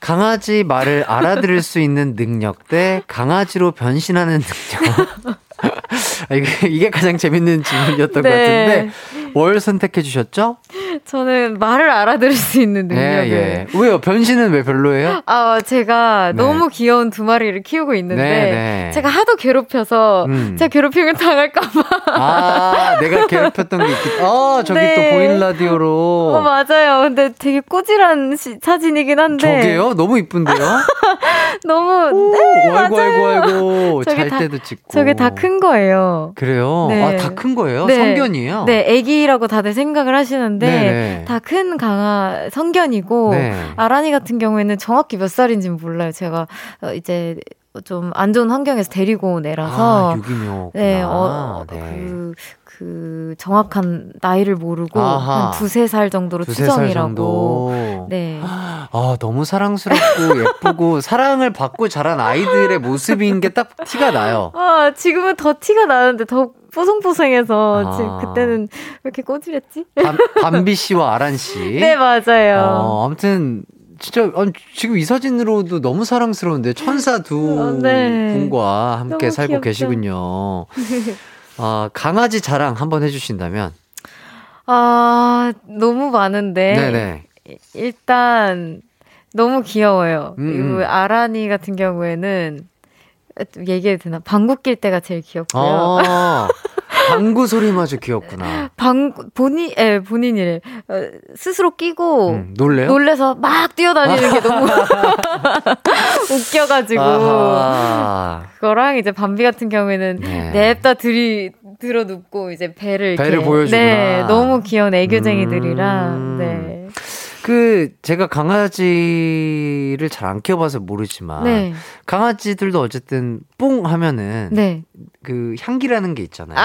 S1: 강아지 말을 알아들을 수 있는 능력 대 강아지로 변신하는 능력. [laughs] 아, 이게, 이게 가장 재밌는 질문이었던 것
S6: 네.
S1: 같은데, 뭘 선택해 주셨죠?
S6: 저는 말을 알아들을 수 있는 능력을.
S1: 예, 예. 왜요? 변신은 왜 별로예요?
S6: 아, 제가
S1: 네.
S6: 너무 귀여운 두 마리를 키우고 있는데
S1: 네, 네.
S6: 제가 하도 괴롭혀서
S1: 음.
S6: 제가 괴롭히면 당할까봐.
S1: 아, 내가 괴롭혔던 게 있기. 아, 저기
S6: 네.
S1: 또 보인 라디오로.
S6: 어, 맞아요. 근데 되게 꼬질한 시- 사진이긴 한데.
S1: 저게요? 너무 이쁜데요? [laughs]
S6: 너무.
S1: 오, 아이고, 아이고, 아이고. 잘
S6: 다-
S1: 때도 찍고.
S6: 저게 다 큰 거예요.
S1: 그래요?
S6: 네.
S1: 아, 다 큰 거예요?
S6: 네.
S1: 성견이에요?
S6: 네, 애기라고 다들 생각을 하시는데
S1: 네네.
S6: 다큰 강아 성견이고
S1: 네.
S6: 아란이 같은 경우에는 정확히 몇 살인지는 몰라요. 제가 어, 이제 좀 안 좋은 환경에서 데리고 온 애라서
S1: 아.
S6: 네, 어,
S1: 네.
S6: 그, 그, 정확한 나이를 모르고,
S1: 아하.
S6: 한 두세 살 정도로
S1: 두세 살
S6: 추정이라고.
S1: 정도.
S6: 네.
S1: 아, 너무 사랑스럽고 [laughs] 예쁘고 사랑을 받고 자란 아이들의 모습인 게 딱 티가 나요.
S6: 아, 지금은 더 티가 나는데 더 뽀송뽀송해서,
S1: 아.
S6: 지금 그때는 왜 이렇게 꼬질했지?
S1: 밤, 밤비 씨와 아란 씨. [laughs]
S6: 네, 맞아요.
S1: 어, 아무튼 진짜 어, 지금 이 사진으로도 너무 사랑스러운데 천사 두
S6: 어, 네.
S1: 분과 함께 살고
S6: 귀엽죠.
S1: 계시군요. [laughs] 아, 강아지 자랑 한번 해주신다면.
S6: 아, 너무 많은데.
S1: 네네.
S6: 일단, 너무 귀여워요.
S1: 음, 음.
S6: 이 아란이 같은 경우에는, 얘기해도 되나? 방구 낄 때가 제일 귀엽고요.
S1: 아, [laughs] 방구 소리마저 귀엽구나.
S6: 방 본인 예 본인이래 어, 스스로 끼고
S1: 음, 놀래요?
S6: 놀래서 막 뛰어다니는 게 너무 [laughs] 웃겨가지고
S1: 아하.
S6: 그거랑 이제 밤비 같은 경우에는
S1: 네.
S6: 냅다 들이 들어 눕고 이제 배를
S1: 배를 보여주구나.
S6: 네 너무 귀여운 애교쟁이들이라
S1: 음.
S6: 네.
S1: 그 제가 강아지를 잘 안 키워봐서 모르지만
S6: 네.
S1: 강아지들도 어쨌든 뽕 하면은
S6: 네.
S1: 그 향기라는 게 있잖아요.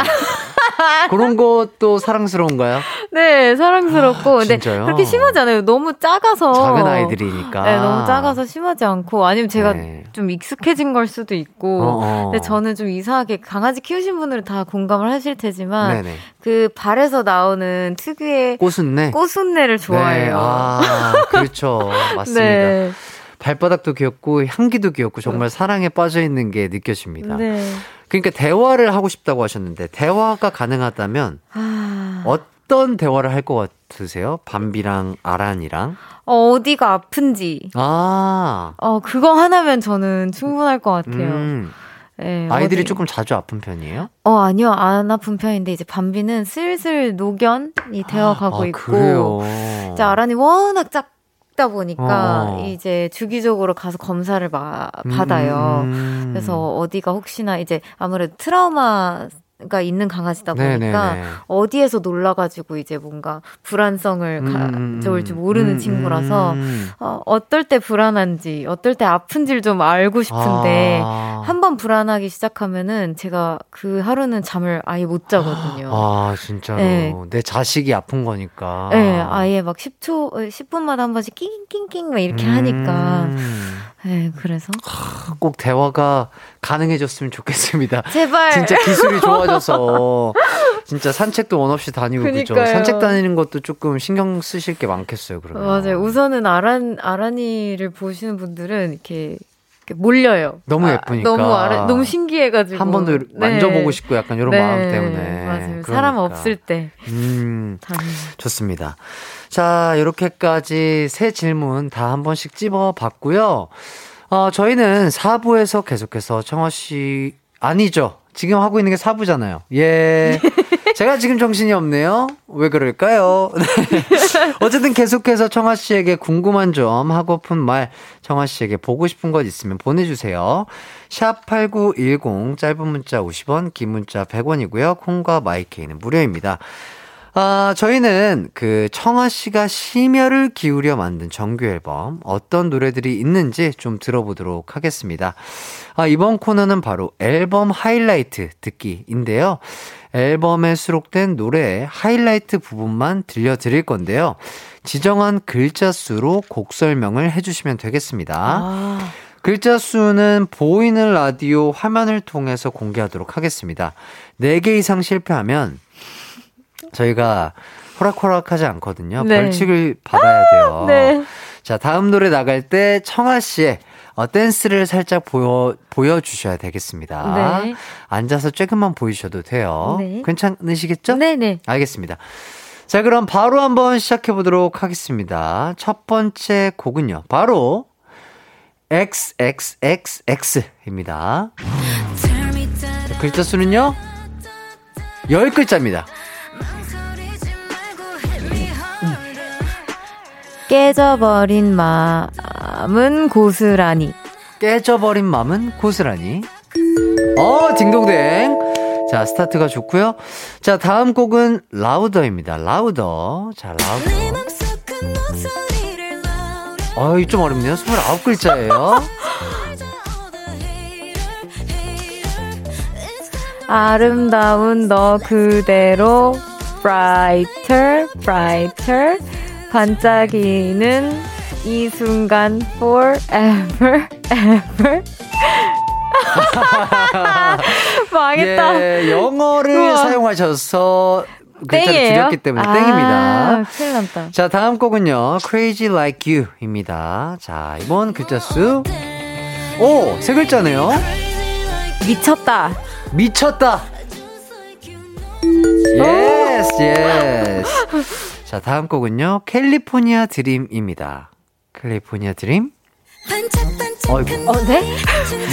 S1: [laughs] 그런 것도 사랑스러운가요?
S6: 네, 사랑스럽고.
S1: 아,
S6: 근데
S1: 진짜요?
S6: 그렇게 심하지 않아요. 너무 작아서.
S1: 작은 아이들이니까.
S6: 네, 너무 작아서 심하지 않고. 아니면 제가
S1: 네.
S6: 좀 익숙해진 걸 수도 있고.
S1: 어, 어.
S6: 근데 저는 좀 이상하게 강아지 키우신 분들은 다 공감을 하실 테지만
S1: 네네.
S6: 그 발에서 나오는 특유의
S1: 꽃순내.
S6: 꽃순내를 좋아해요.
S1: 네, 아, 그렇죠. [laughs] 맞습니다.
S6: 네.
S1: 발바닥도 귀엽고 향기도 귀엽고 정말 사랑에 빠져 있는 게 느껴집니다.
S6: 네.
S1: 그러니까 대화를 하고 싶다고 하셨는데 대화가 가능하다면
S6: 아,
S1: 어떤 대화를 할 것 같으세요? 밤비랑 아란이랑?
S6: 어, 어디가 아픈지.
S1: 아,
S6: 어, 그거 하나면 저는 충분할 것 같아요.
S1: 음,
S6: 네,
S1: 아이들이
S6: 어디-
S1: 조금 자주 아픈 편이에요?
S6: 어, 아니요. 안 아픈 편인데 이제 밤비는 슬슬 노견이 되어 가고
S1: 아,
S6: 있고.
S1: 그래요.
S6: 이제 아란이 워낙 작, 다 보니까
S1: 어.
S6: 이제 주기적으로 가서 검사를 마, 받아요.
S1: 음.
S6: 그래서 어디가 혹시나 이제 아무래도 트라우마 가 있는 강아지다 보니까
S1: 네네네.
S6: 어디에서 놀라가지고 이제 뭔가 불안성을
S1: 음,
S6: 가져올 줄 모르는
S1: 음,
S6: 친구라서
S1: 음.
S6: 어, 어떨 때 불안한지 어떨 때 아픈지를 좀 알고 싶은데
S1: 아.
S6: 한번 불안하기 시작하면은 제가 그 하루는 잠을 아예 못 자거든요.
S1: 아, 진짜로.
S6: 네.
S1: 내 자식이 아픈 거니까.
S6: 네, 아예 막 10초, 어, 10분마다 한 번씩 낑낑낑 막 이렇게 하니까.
S1: 음.
S6: 네, 그래서.
S1: 꼭 대화가 가능해졌으면 좋겠습니다. [laughs]
S6: 제발.
S1: 진짜 기술이 좋아져서 [laughs] 진짜 산책도 원 없이 다니고 그죠. 산책 다니는 것도 조금 신경 쓰실 게 많겠어요. 그러면.
S6: 맞아요. 우선은 아란, 아란이를 보시는 분들은 이렇게, 몰려요.
S1: 너무
S6: 아,
S1: 예쁘니까.
S6: 너무 아라, 너무 신기해가지고.
S1: 한번더
S6: 네.
S1: 만져보고 싶고 약간 이런
S6: 네,
S1: 마음 때문에.
S6: 맞아요.
S1: 그러니까.
S6: 사람 없을 때.
S1: 음,
S6: 다니는.
S1: 좋습니다. 자, 이렇게까지 세 질문 다 한 번씩 찝어 봤고요. 어, 저희는 4부에서 계속해서 청아 씨, 아니죠. 지금 하고 있는 게 4부잖아요. 예. [laughs] 제가 지금 정신이 없네요. 왜 그럴까요? 네. [laughs] 어쨌든 계속해서 청아 씨에게 궁금한 점, 하고픈 말, 청아 씨에게 보고 싶은 것 있으면 보내주세요. 샵 8910, 짧은 문자 50원, 긴 문자 100원이고요. 콩과 마이케이는 무료입니다. 아, 저희는 그 청아 씨가 심혈을 기울여 만든 정규 앨범 어떤 노래들이 있는지 좀 들어보도록 하겠습니다. 아, 이번 코너는 바로 앨범 하이라이트 듣기인데요. 앨범에 수록된 노래의 하이라이트 부분만 들려드릴 건데요. 지정한 글자 수로 곡 설명을 해주시면 되겠습니다.
S6: 아,
S1: 글자 수는 보이는 라디오 화면을 통해서 공개하도록 하겠습니다. 4개 이상 실패하면 저희가 호락호락하지 않거든요.
S6: 네.
S1: 벌칙을 받아야 돼요.
S6: 네.
S1: 자, 다음 노래 나갈 때 청아 씨의 어, 댄스를 살짝 보여, 보여주셔야 되겠습니다.
S6: 네.
S1: 앉아서 조금만 보이셔도 돼요.
S6: 네.
S1: 괜찮으시겠죠?
S6: 네네.
S1: 알겠습니다. 자, 그럼 바로 한번 시작해 보도록 하겠습니다. 첫 번째 곡은요. 바로 XXXX입니다. 자, 글자 수는요. 10글자입니다.
S6: 깨져버린 마음은 고스란히.
S1: 깨져버린 맘은 고스란히. 어, 딩동댕. 자, 스타트가 좋고요. 자, 다음 곡은 라우더입니다. 라우더. 자, 라우더. 어이, 좀 어렵네요. 29글자예요. [laughs]
S6: 아름다운 너 그대로 brighter, brighter 반짝이는 이 순간 forever, ever [laughs] 망했다.
S1: 예, 영어를
S6: 우와.
S1: 사용하셔서 글자를? 줄였기 때문에
S6: 아,
S1: 땡입니다.
S6: 큰일 났다.
S1: 자, 다음 곡은요. Crazy Like You입니다. 자, 이번 글자 수. 오, 세 글자네요.
S6: 미쳤다.
S1: 미쳤다. Yes, yes. 자, 다음 곡은요. California Dream입니다. California Dream. 어이구,
S6: 어, 네?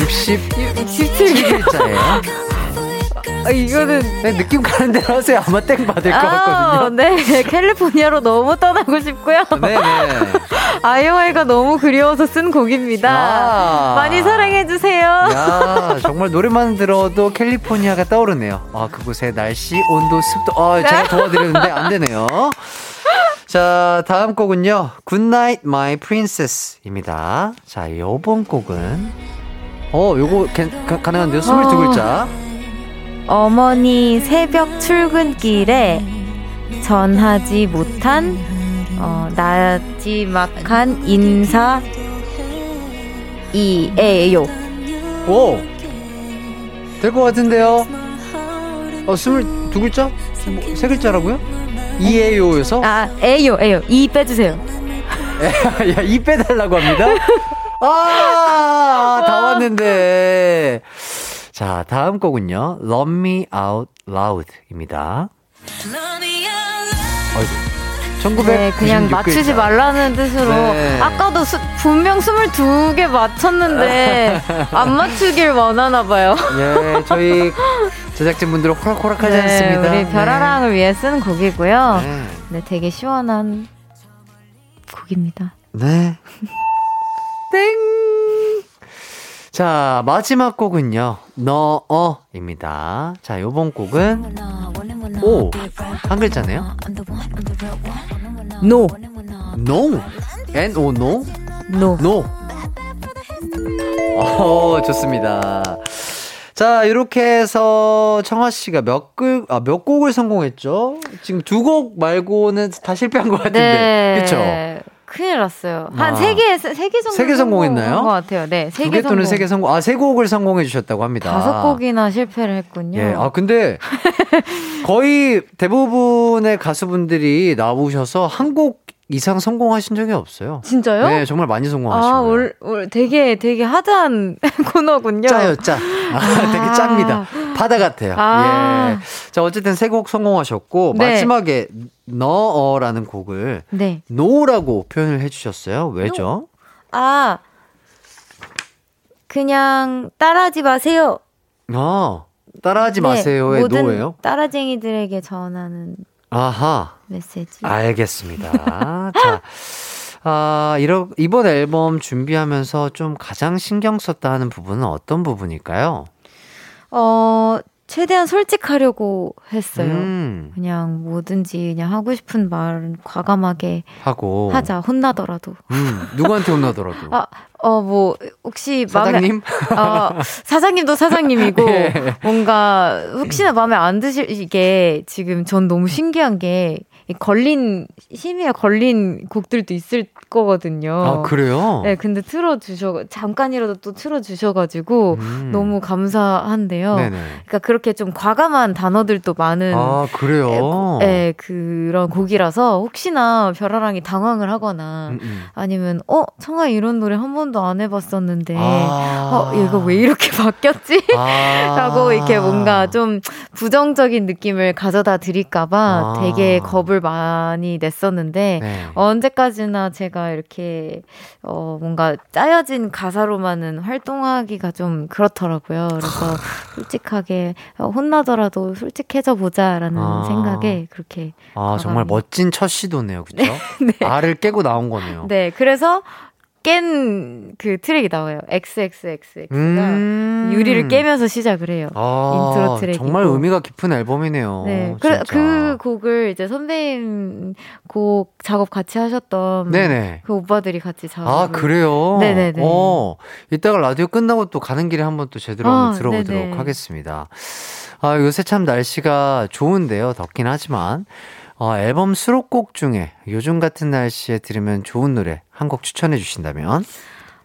S1: 60,
S6: 17개.
S1: 7글자예요.
S6: 아, 이거는.
S1: 네, 느낌 가는 대로 하세요. 아마 땡 받을 것
S6: 아,
S1: 같거든요.
S6: 네. 캘리포니아로 너무 떠나고 싶고요.
S1: 네네. [laughs]
S6: 아이오아이가 너무 그리워서 쓴 곡입니다.
S1: 아.
S6: 많이 사랑해주세요.
S1: 야, 정말 노래만 들어도 캘리포니아가 떠오르네요. 아, 그곳의 날씨, 온도, 습도. 아, 제가 도와드렸는데 안 되네요. 자, 다음 곡은요. Goodnight My Princess입니다. 자, 요번 곡은 어, 요거 가, 가, 가능한데요. 22글자.
S6: 어머니 새벽 출근길에 전하지 못한 어, 나지막한 인사 이에요.
S1: 오! 될 것 같은데요. 어, 22글자? 뭐, 세 글자라고요? 이에요에서?
S6: 아 에요 에요 이 빼주세요. [laughs]
S1: 야, 이 빼달라고 합니다. 아, 다 왔는데. 자, 다음 곡은요. Love Me Out Loud입니다. 어이구. 1996
S6: 네, 그냥 맞추지. 말라는 뜻으로
S1: 네.
S6: 아까도 수, 분명 22개 맞췄는데 [laughs] 안 맞추길 원하나 봐요.
S1: 예, 저희 제작진분들 호락호락하지 않습니다.
S6: 네, 우리 별하랑을 위해 쓴 곡이고요.
S1: 네.
S6: 네, 되게 시원한 곡입니다.
S1: 네. [laughs] 땡! 자, 마지막 곡은요. Nuh-Uh입니다. 자, 요번 곡은 오! 한 글자네요.
S6: No.
S1: No. N O no?
S6: No.
S1: No. 어, 좋습니다. 자, 이렇게 해서 청아 씨가 몇 곡, 아, 몇 곡을 성공했죠? 지금 두 곡 말고는 다 실패한 것 같은데.
S6: 네.
S1: 그쵸?
S6: 큰일 났어요. 한
S1: 아.
S6: 세 개, 세개 정도.
S1: 세개 성공했나요?
S6: 것 같아요. 네,
S1: 세두개개 또는
S6: 성공.
S1: 세개 성공, 아, 세 곡을 성공해 주셨다고 합니다.
S6: 다섯 곡이나 실패를 했군요.
S1: 예, 아, 근데 [laughs] 거의 대부분의 가수분들이 나오셔서 한곡 이상 성공하신 적이 없어요.
S6: 진짜요?
S1: 네, 정말 많이 성공하신
S6: 아. 올, 올 되게 되게 hard한 [laughs] 코너군요.
S1: 짜요, 짜. 아, 되게 짭니다. 바다 같아요.
S6: 아.
S1: 예. 자, 어쨌든 세 곡 성공하셨고,
S6: 네.
S1: 마지막에 Nuh-Uh라는 곡을
S6: 네.
S1: No라고 표현을 해 주셨어요. 왜죠?
S6: 아, 그냥 따라하지 마세요.
S1: 아, 따라하지
S6: 네,
S1: 마세요의 No예요?
S6: 따라쟁이들에게 전하는
S1: 아하.
S6: 메시지.
S1: 알겠습니다. 자, 아, 이러, 이번 앨범 준비하면서 좀 가장 신경 썼다 하는 부분은 어떤 부분일까요?
S6: 어, 최대한 솔직하려고 했어요.
S1: 음,
S6: 그냥 뭐든지 그냥 하고 싶은 말은 과감하게
S1: 하고.
S6: 하자. 혼나더라도.
S1: 음, 누구한테 혼나더라도. [laughs]
S6: 아, 어, 뭐, 혹시 마음에.
S1: 사장님?
S6: 어, 사장님도 사장님이고, [laughs]
S1: 예.
S6: 뭔가, 혹시나 마음에 안 드시게, 지금 전 너무 신기한 게, 이 걸린, 심의에 걸린 곡들도 있을 거거든요.
S1: 아, 그래요?
S6: 네, 근데 틀어주셔, 잠깐이라도 또 틀어주셔가지고,
S1: 음.
S6: 너무 감사한데요.
S1: 네네.
S6: 그러니까 그렇게 좀 과감한 단어들도 많은
S1: 아, 그래요?
S6: 예, 그런 곡이라서 혹시나 별아랑이 당황을 하거나
S1: 음, 음.
S6: 아니면 어 청아 이런 노래 한 번도 안 해봤었는데
S1: 아.
S6: 어 얘가 왜 이렇게 [laughs] 바뀌었지?
S1: 아.
S6: 라고 이렇게 뭔가 좀 부정적인 느낌을 가져다 드릴까봐
S1: 아.
S6: 되게 겁을 많이 냈었는데
S1: 네.
S6: 언제까지나 제가 이렇게 어 뭔가 짜여진 가사로만은 활동하기가 좀 그렇더라고요. 그래서 [laughs] 솔직하게 어, 혼나더라도 솔직해져 보자라는
S1: 아.
S6: 생각에 그렇게
S1: 아, 정말. 멋진 첫 시도네요. 그죠? [laughs] 알을 깨고 나온 거네요.
S6: 네 그래서 깬 그 트랙이 나와요. XXXX가
S1: 음.
S6: 유리를 깨면서 시작을 해요.
S1: 아,
S6: 인트로 트랙이고.
S1: 정말 의미가 깊은 앨범이네요.
S6: 네, 그. 그 곡을 이제 선배님 곡 작업 같이 하셨던
S1: 네네.
S6: 그 오빠들이 같이 작업.
S1: 아, 그래요?
S6: 네네네.
S1: 어, 이따가 라디오 끝나고 또 가는 길에 한번 또 제대로
S6: 아,
S1: 한번 들어보도록
S6: 네네.
S1: 하겠습니다. 아, 요새 참 날씨가 좋은데요. 덥긴 하지만. 어, 앨범 수록곡 중에 요즘 같은 날씨에 들으면 좋은 노래 한 곡 추천해 주신다면?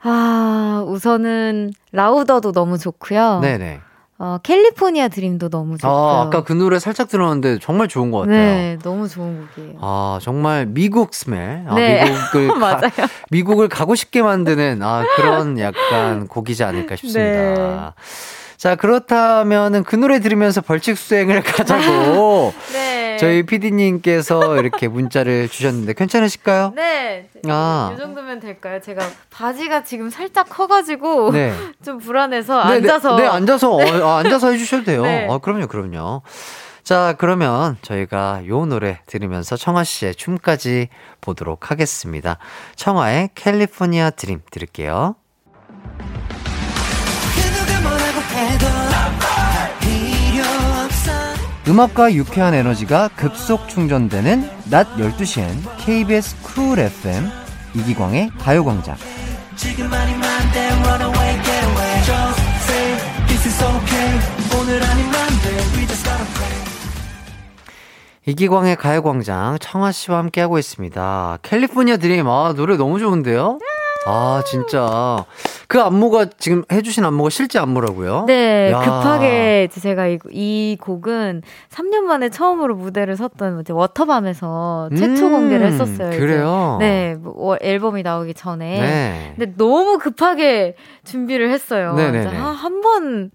S6: 아, 우선은 라우더도 너무 좋고요.
S1: 네네.
S6: 어, 캘리포니아 드림도 너무 좋고요.
S1: 아, 아까 그 노래 살짝 들었는데 정말 좋은 것 같아요.
S6: 네, 너무 좋은 곡이에요.
S1: 아, 정말 미국 스멜. 아,
S6: 네.
S1: 미국을, [laughs] 가,
S6: 맞아요.
S1: 미국을 가고 싶게 만드는 아, 그런 약간 곡이지 않을까 싶습니다.
S6: 네.
S1: 자, 그렇다면은 그 노래 들으면서 벌칙 수행을 [laughs] 가자고 [laughs]
S6: 네.
S1: 저희 PD님께서 이렇게 문자를 [laughs] 주셨는데 괜찮으실까요?
S6: 네.
S1: 아.
S6: 이 정도면 될까요? 제가 바지가 지금 살짝 커가지고
S1: 네. [laughs]
S6: 좀 불안해서
S1: 네, 네,
S6: 앉아서.
S1: 네, 앉아서, 어, 아, 앉아서 해주셔도 돼요.
S6: 네.
S1: 아, 그럼요, 그럼요. 자, 그러면 저희가 요 노래 들으면서 청아 씨의 춤까지 보도록 하겠습니다. 청아의 California Dream 들을게요. 음악과 유쾌한 에너지가 급속 충전되는 낮 12시엔 KBS Cool FM 이기광의 가요광장. 이기광의 가요광장 청아 씨와 함께하고 있습니다. 캘리포니아 드림, 아, 노래 너무 좋은데요? 아, 진짜. 그 안무가 지금 해주신 안무가 실제 안무라고요?
S6: 네,
S1: 야.
S6: 급하게 제가 이, 이 곡은 3년 만에 처음으로 무대를 섰던 이제 워터밤에서 최초
S1: 음,
S6: 공개를 했었어요. 이제.
S1: 그래요?
S6: 네, 뭐 앨범이 나오기 전에.
S1: 네.
S6: 근데 너무 급하게 준비를 했어요.
S1: 네네네.
S6: 이제 아, 한 번,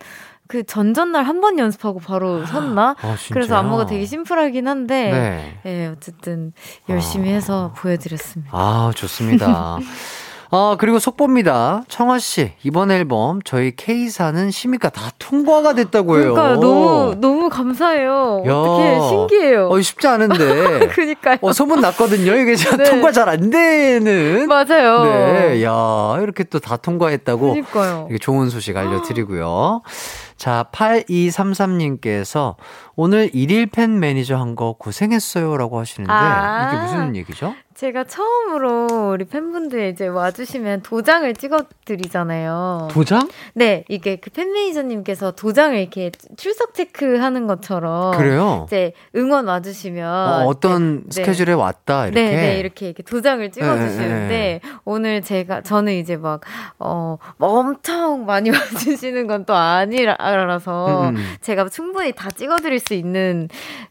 S6: 그 전전날 한 번 연습하고 바로 섰나?
S1: 아?
S6: 그래서 안무가 되게 심플하긴 한데,
S1: 네.
S6: 예, 어쨌든 열심히 해서 보여드렸습니다.
S1: 아, 좋습니다. [laughs] 아, 그리고 속보입니다. 청아씨, 이번 앨범 저희 K사는 심의가 다 통과가 됐다고 해요.
S6: 그러니까 너무, 너무 감사해요.
S1: 야.
S6: 어떻게 신기해요.
S1: 어, 쉽지 않은데. [laughs]
S6: 그니까요.
S1: 어, 소문 났거든요. 이게 잘 [laughs]
S6: 네.
S1: 통과 잘 안 되는.
S6: 맞아요.
S1: 네, 야, 이렇게 또 다 통과했다고.
S6: 그니까요.
S1: 이게 좋은 소식 알려드리고요. 자, 8233님께서 오늘 일일 팬 매니저 한 거 고생했어요. 라고 하시는데,
S6: 아.
S1: 이게 무슨 얘기죠?
S6: 제가 처음으로 우리 팬분들 이제 와주시면 도장을 찍어드리잖아요.
S1: 도장?
S6: 네, 이게 그 팬매니저님께서 도장을 이렇게 출석 체크하는 것처럼.
S1: 그래요?
S6: 이제 응원 와주시면.
S1: 어, 어떤
S6: 네.
S1: 스케줄에 왔다, 이렇게.
S6: 네, 네, 이렇게, 이렇게 도장을 찍어주시는데,
S1: 네,
S6: 오늘 제가, 저는 이제 막, 어, 엄청 많이 [laughs] 와주시는 건 또 아니라 서,
S1: 음, 음.
S6: 제가 충분히 다 찍어드릴 수 있는,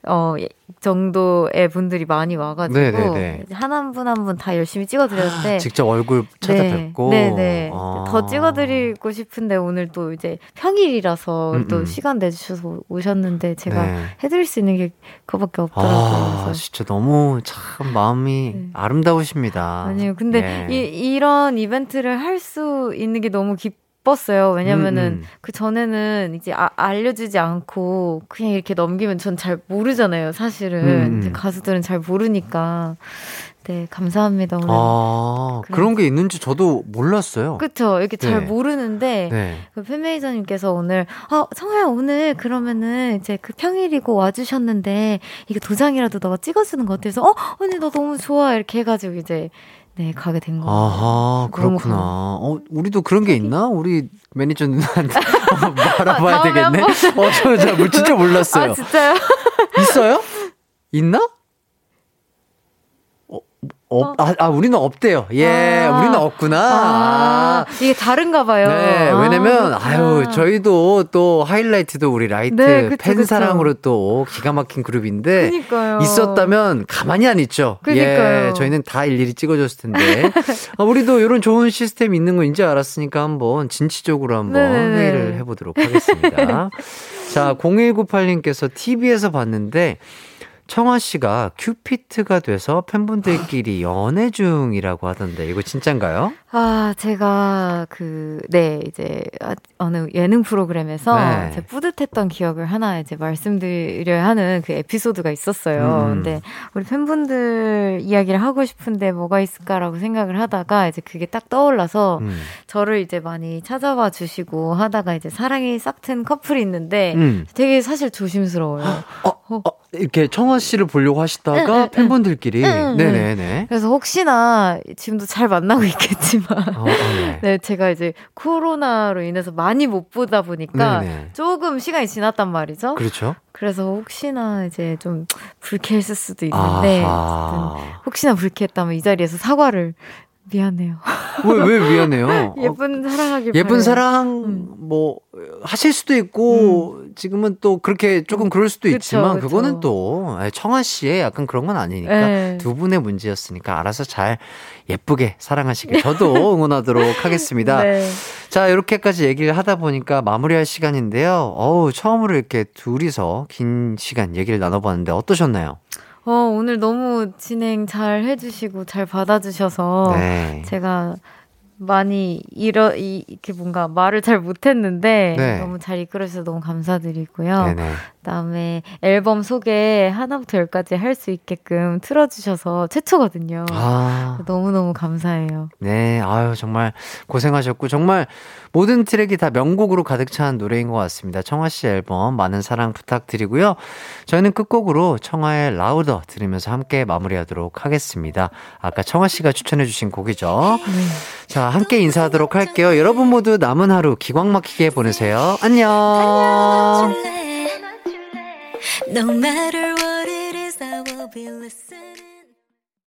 S6: 어, 예, 정도의 분들이 많이 와가지고,
S1: 네, 네, 네.
S6: 한한분한분 다 열심히 찍어드렸는데,
S1: 직접 얼굴 찾아뵙고.
S6: 네, 네.
S1: 아.
S6: 더 찍어드리고 싶은데 오늘 또 이제 평일이라서
S1: 음,
S6: 또
S1: 음.
S6: 시간 내주셔서 오셨는데 제가
S1: 네.
S6: 해드릴 수 있는 게 그거밖에 없더라고요.
S1: 아. 진짜 너무 참 마음이
S6: 네.
S1: 아름다우십니다.
S6: 아니요. 근데
S1: 예.
S6: 이, 이런 이벤트를 할 수 있는 게 너무 기 뻤어요. 왜냐면은
S1: 음, 음.
S6: 그 전에는 이제 아, 알려주지 않고 그냥 이렇게 넘기면 전 잘 모르잖아요. 사실은
S1: 음, 음.
S6: 가수들은 잘 모르니까. 네, 감사합니다. 오늘.
S1: 아,
S6: 그래.
S1: 그런 게 있는지 저도 몰랐어요.
S6: 그쵸. 이렇게 잘
S1: 네.
S6: 모르는데
S1: 네.
S6: 그 팬메이저님께서 오늘 아 성아야 오늘 그러면은 이제 그 평일이고 와주셨는데 이게 도장이라도 너가 찍어주는 거 어때서 어 언니 나 너무 좋아 이렇게 해가지고 이제 네 가게 된 거예요.
S1: 아하, 그렇구나. 어, 우리도 그런 게 있나? 우리 매니저 누나한테 [laughs] 알아봐야 되겠네? 어, 저, 저, 뭐 진짜 몰랐어요.
S6: 아 진짜요?
S1: 있어요? [laughs] 있나? 어, 어, 아, 아, 우리는 없대요. 예,
S6: 아.
S1: 우리는 없구나.
S6: 아, 이게 다른가 봐요.
S1: 네,
S6: 아,
S1: 왜냐면,
S6: 그렇구나.
S1: 아유, 저희도 또 하이라이트도 우리 라이트
S6: 네, 그쵸,
S1: 팬
S6: 그쵸.
S1: 사랑으로 또 기가 막힌 그룹인데,
S6: 그니까요.
S1: 있었다면 가만히 안 있죠.
S6: 그니까요.
S1: 예, 저희는 다 일일이 찍어줬을 텐데. 아, 우리도 이런 좋은 시스템 있는 거 이제 알았으니까 한번 진취적으로 한번
S6: 네네네.
S1: 회의를 해보도록 하겠습니다. [laughs] 자, 0198님께서 TV에서 봤는데, 청아 씨가 큐피트가 돼서 팬분들끼리 연애 중이라고 하던데 이거 진짠가요?
S6: 아, 제가 그, 네, 이제, 아, 어느 예능 프로그램에서
S1: 네.
S6: 제 뿌듯했던 기억을 하나 이제 말씀드려야 하는 그 에피소드가 있었어요.
S1: 음.
S6: 근데 우리 팬분들 이야기를 하고 싶은데 뭐가 있을까라고 생각을 하다가 이제 그게 딱 떠올라서
S1: 음.
S6: 저를 이제 많이 찾아와 주시고 하다가 이제 사랑이 싹튼 커플이 있는데
S1: 음.
S6: 되게 사실 조심스러워요.
S1: 어, 어, 이렇게 청아 씨를 보려고 하시다가
S6: 응, 응,
S1: 팬분들끼리
S6: 응, 응,
S1: 네네네.
S6: 그래서 혹시나 지금도 잘 만나고 있겠지 만
S1: 어, 어, 네. [laughs]
S6: 네, 제가 이제 코로나로 인해서 많이 못 보다 보니까
S1: 네네.
S6: 조금 시간이 지났단 말이죠.
S1: 그렇죠.
S6: 그래서 혹시나 이제 좀 불쾌했을 수도 있는데 혹시나 불쾌했다면 이 자리에서 사과를 미안해요.
S1: 왜, 왜 미안해요? [laughs] 어,
S6: 예쁜 사랑하길
S1: 예쁜
S6: 바래요.
S1: 사랑
S6: 음.
S1: 뭐 하실 수도 있고 지금은 또 그렇게 조금 그럴 수도
S6: 그쵸,
S1: 있지만
S6: 그쵸.
S1: 그거는 또 아니, 청아 씨의 약간 그런 건 아니니까
S6: 네.
S1: 두 분의 문제였으니까 알아서 잘 예쁘게 사랑하시길 저도 [laughs] 응원하도록 하겠습니다.
S6: 네.
S1: 자 이렇게까지 얘기를 하다 보니까 마무리할 시간인데요. 어우 처음으로 이렇게 둘이서 긴 시간 얘기를 나눠봤는데 어떠셨나요?
S6: 어, 오늘 너무 진행 잘 해주시고 잘 받아주셔서
S1: 네.
S6: 제가 많이 이러 이, 이렇게 뭔가 말을 잘 못했는데
S1: 네.
S6: 너무 잘 이끌어주셔서 너무 감사드리고요.
S1: 네네.
S6: 그다음에 앨범 소개 하나부터 열까지 할 수 있게끔 틀어주셔서 최초거든요.
S1: 아.
S6: 너무너무 감사해요.
S1: 네, 아유, 정말 고생하셨고, 정말 모든 트랙이 다 명곡으로 가득 찬 노래인 것 같습니다. 청아 씨 앨범 많은 사랑 부탁드리고요. 저희는 끝곡으로 청아의 라우더 들으면서 함께 마무리하도록 하겠습니다. 아까 청아 씨가 추천해주신 곡이죠. 자, 함께 인사하도록 할게요. 여러분 모두 남은 하루 기광 막히게 보내세요. 안녕.
S7: No matter what it is, I will be listening.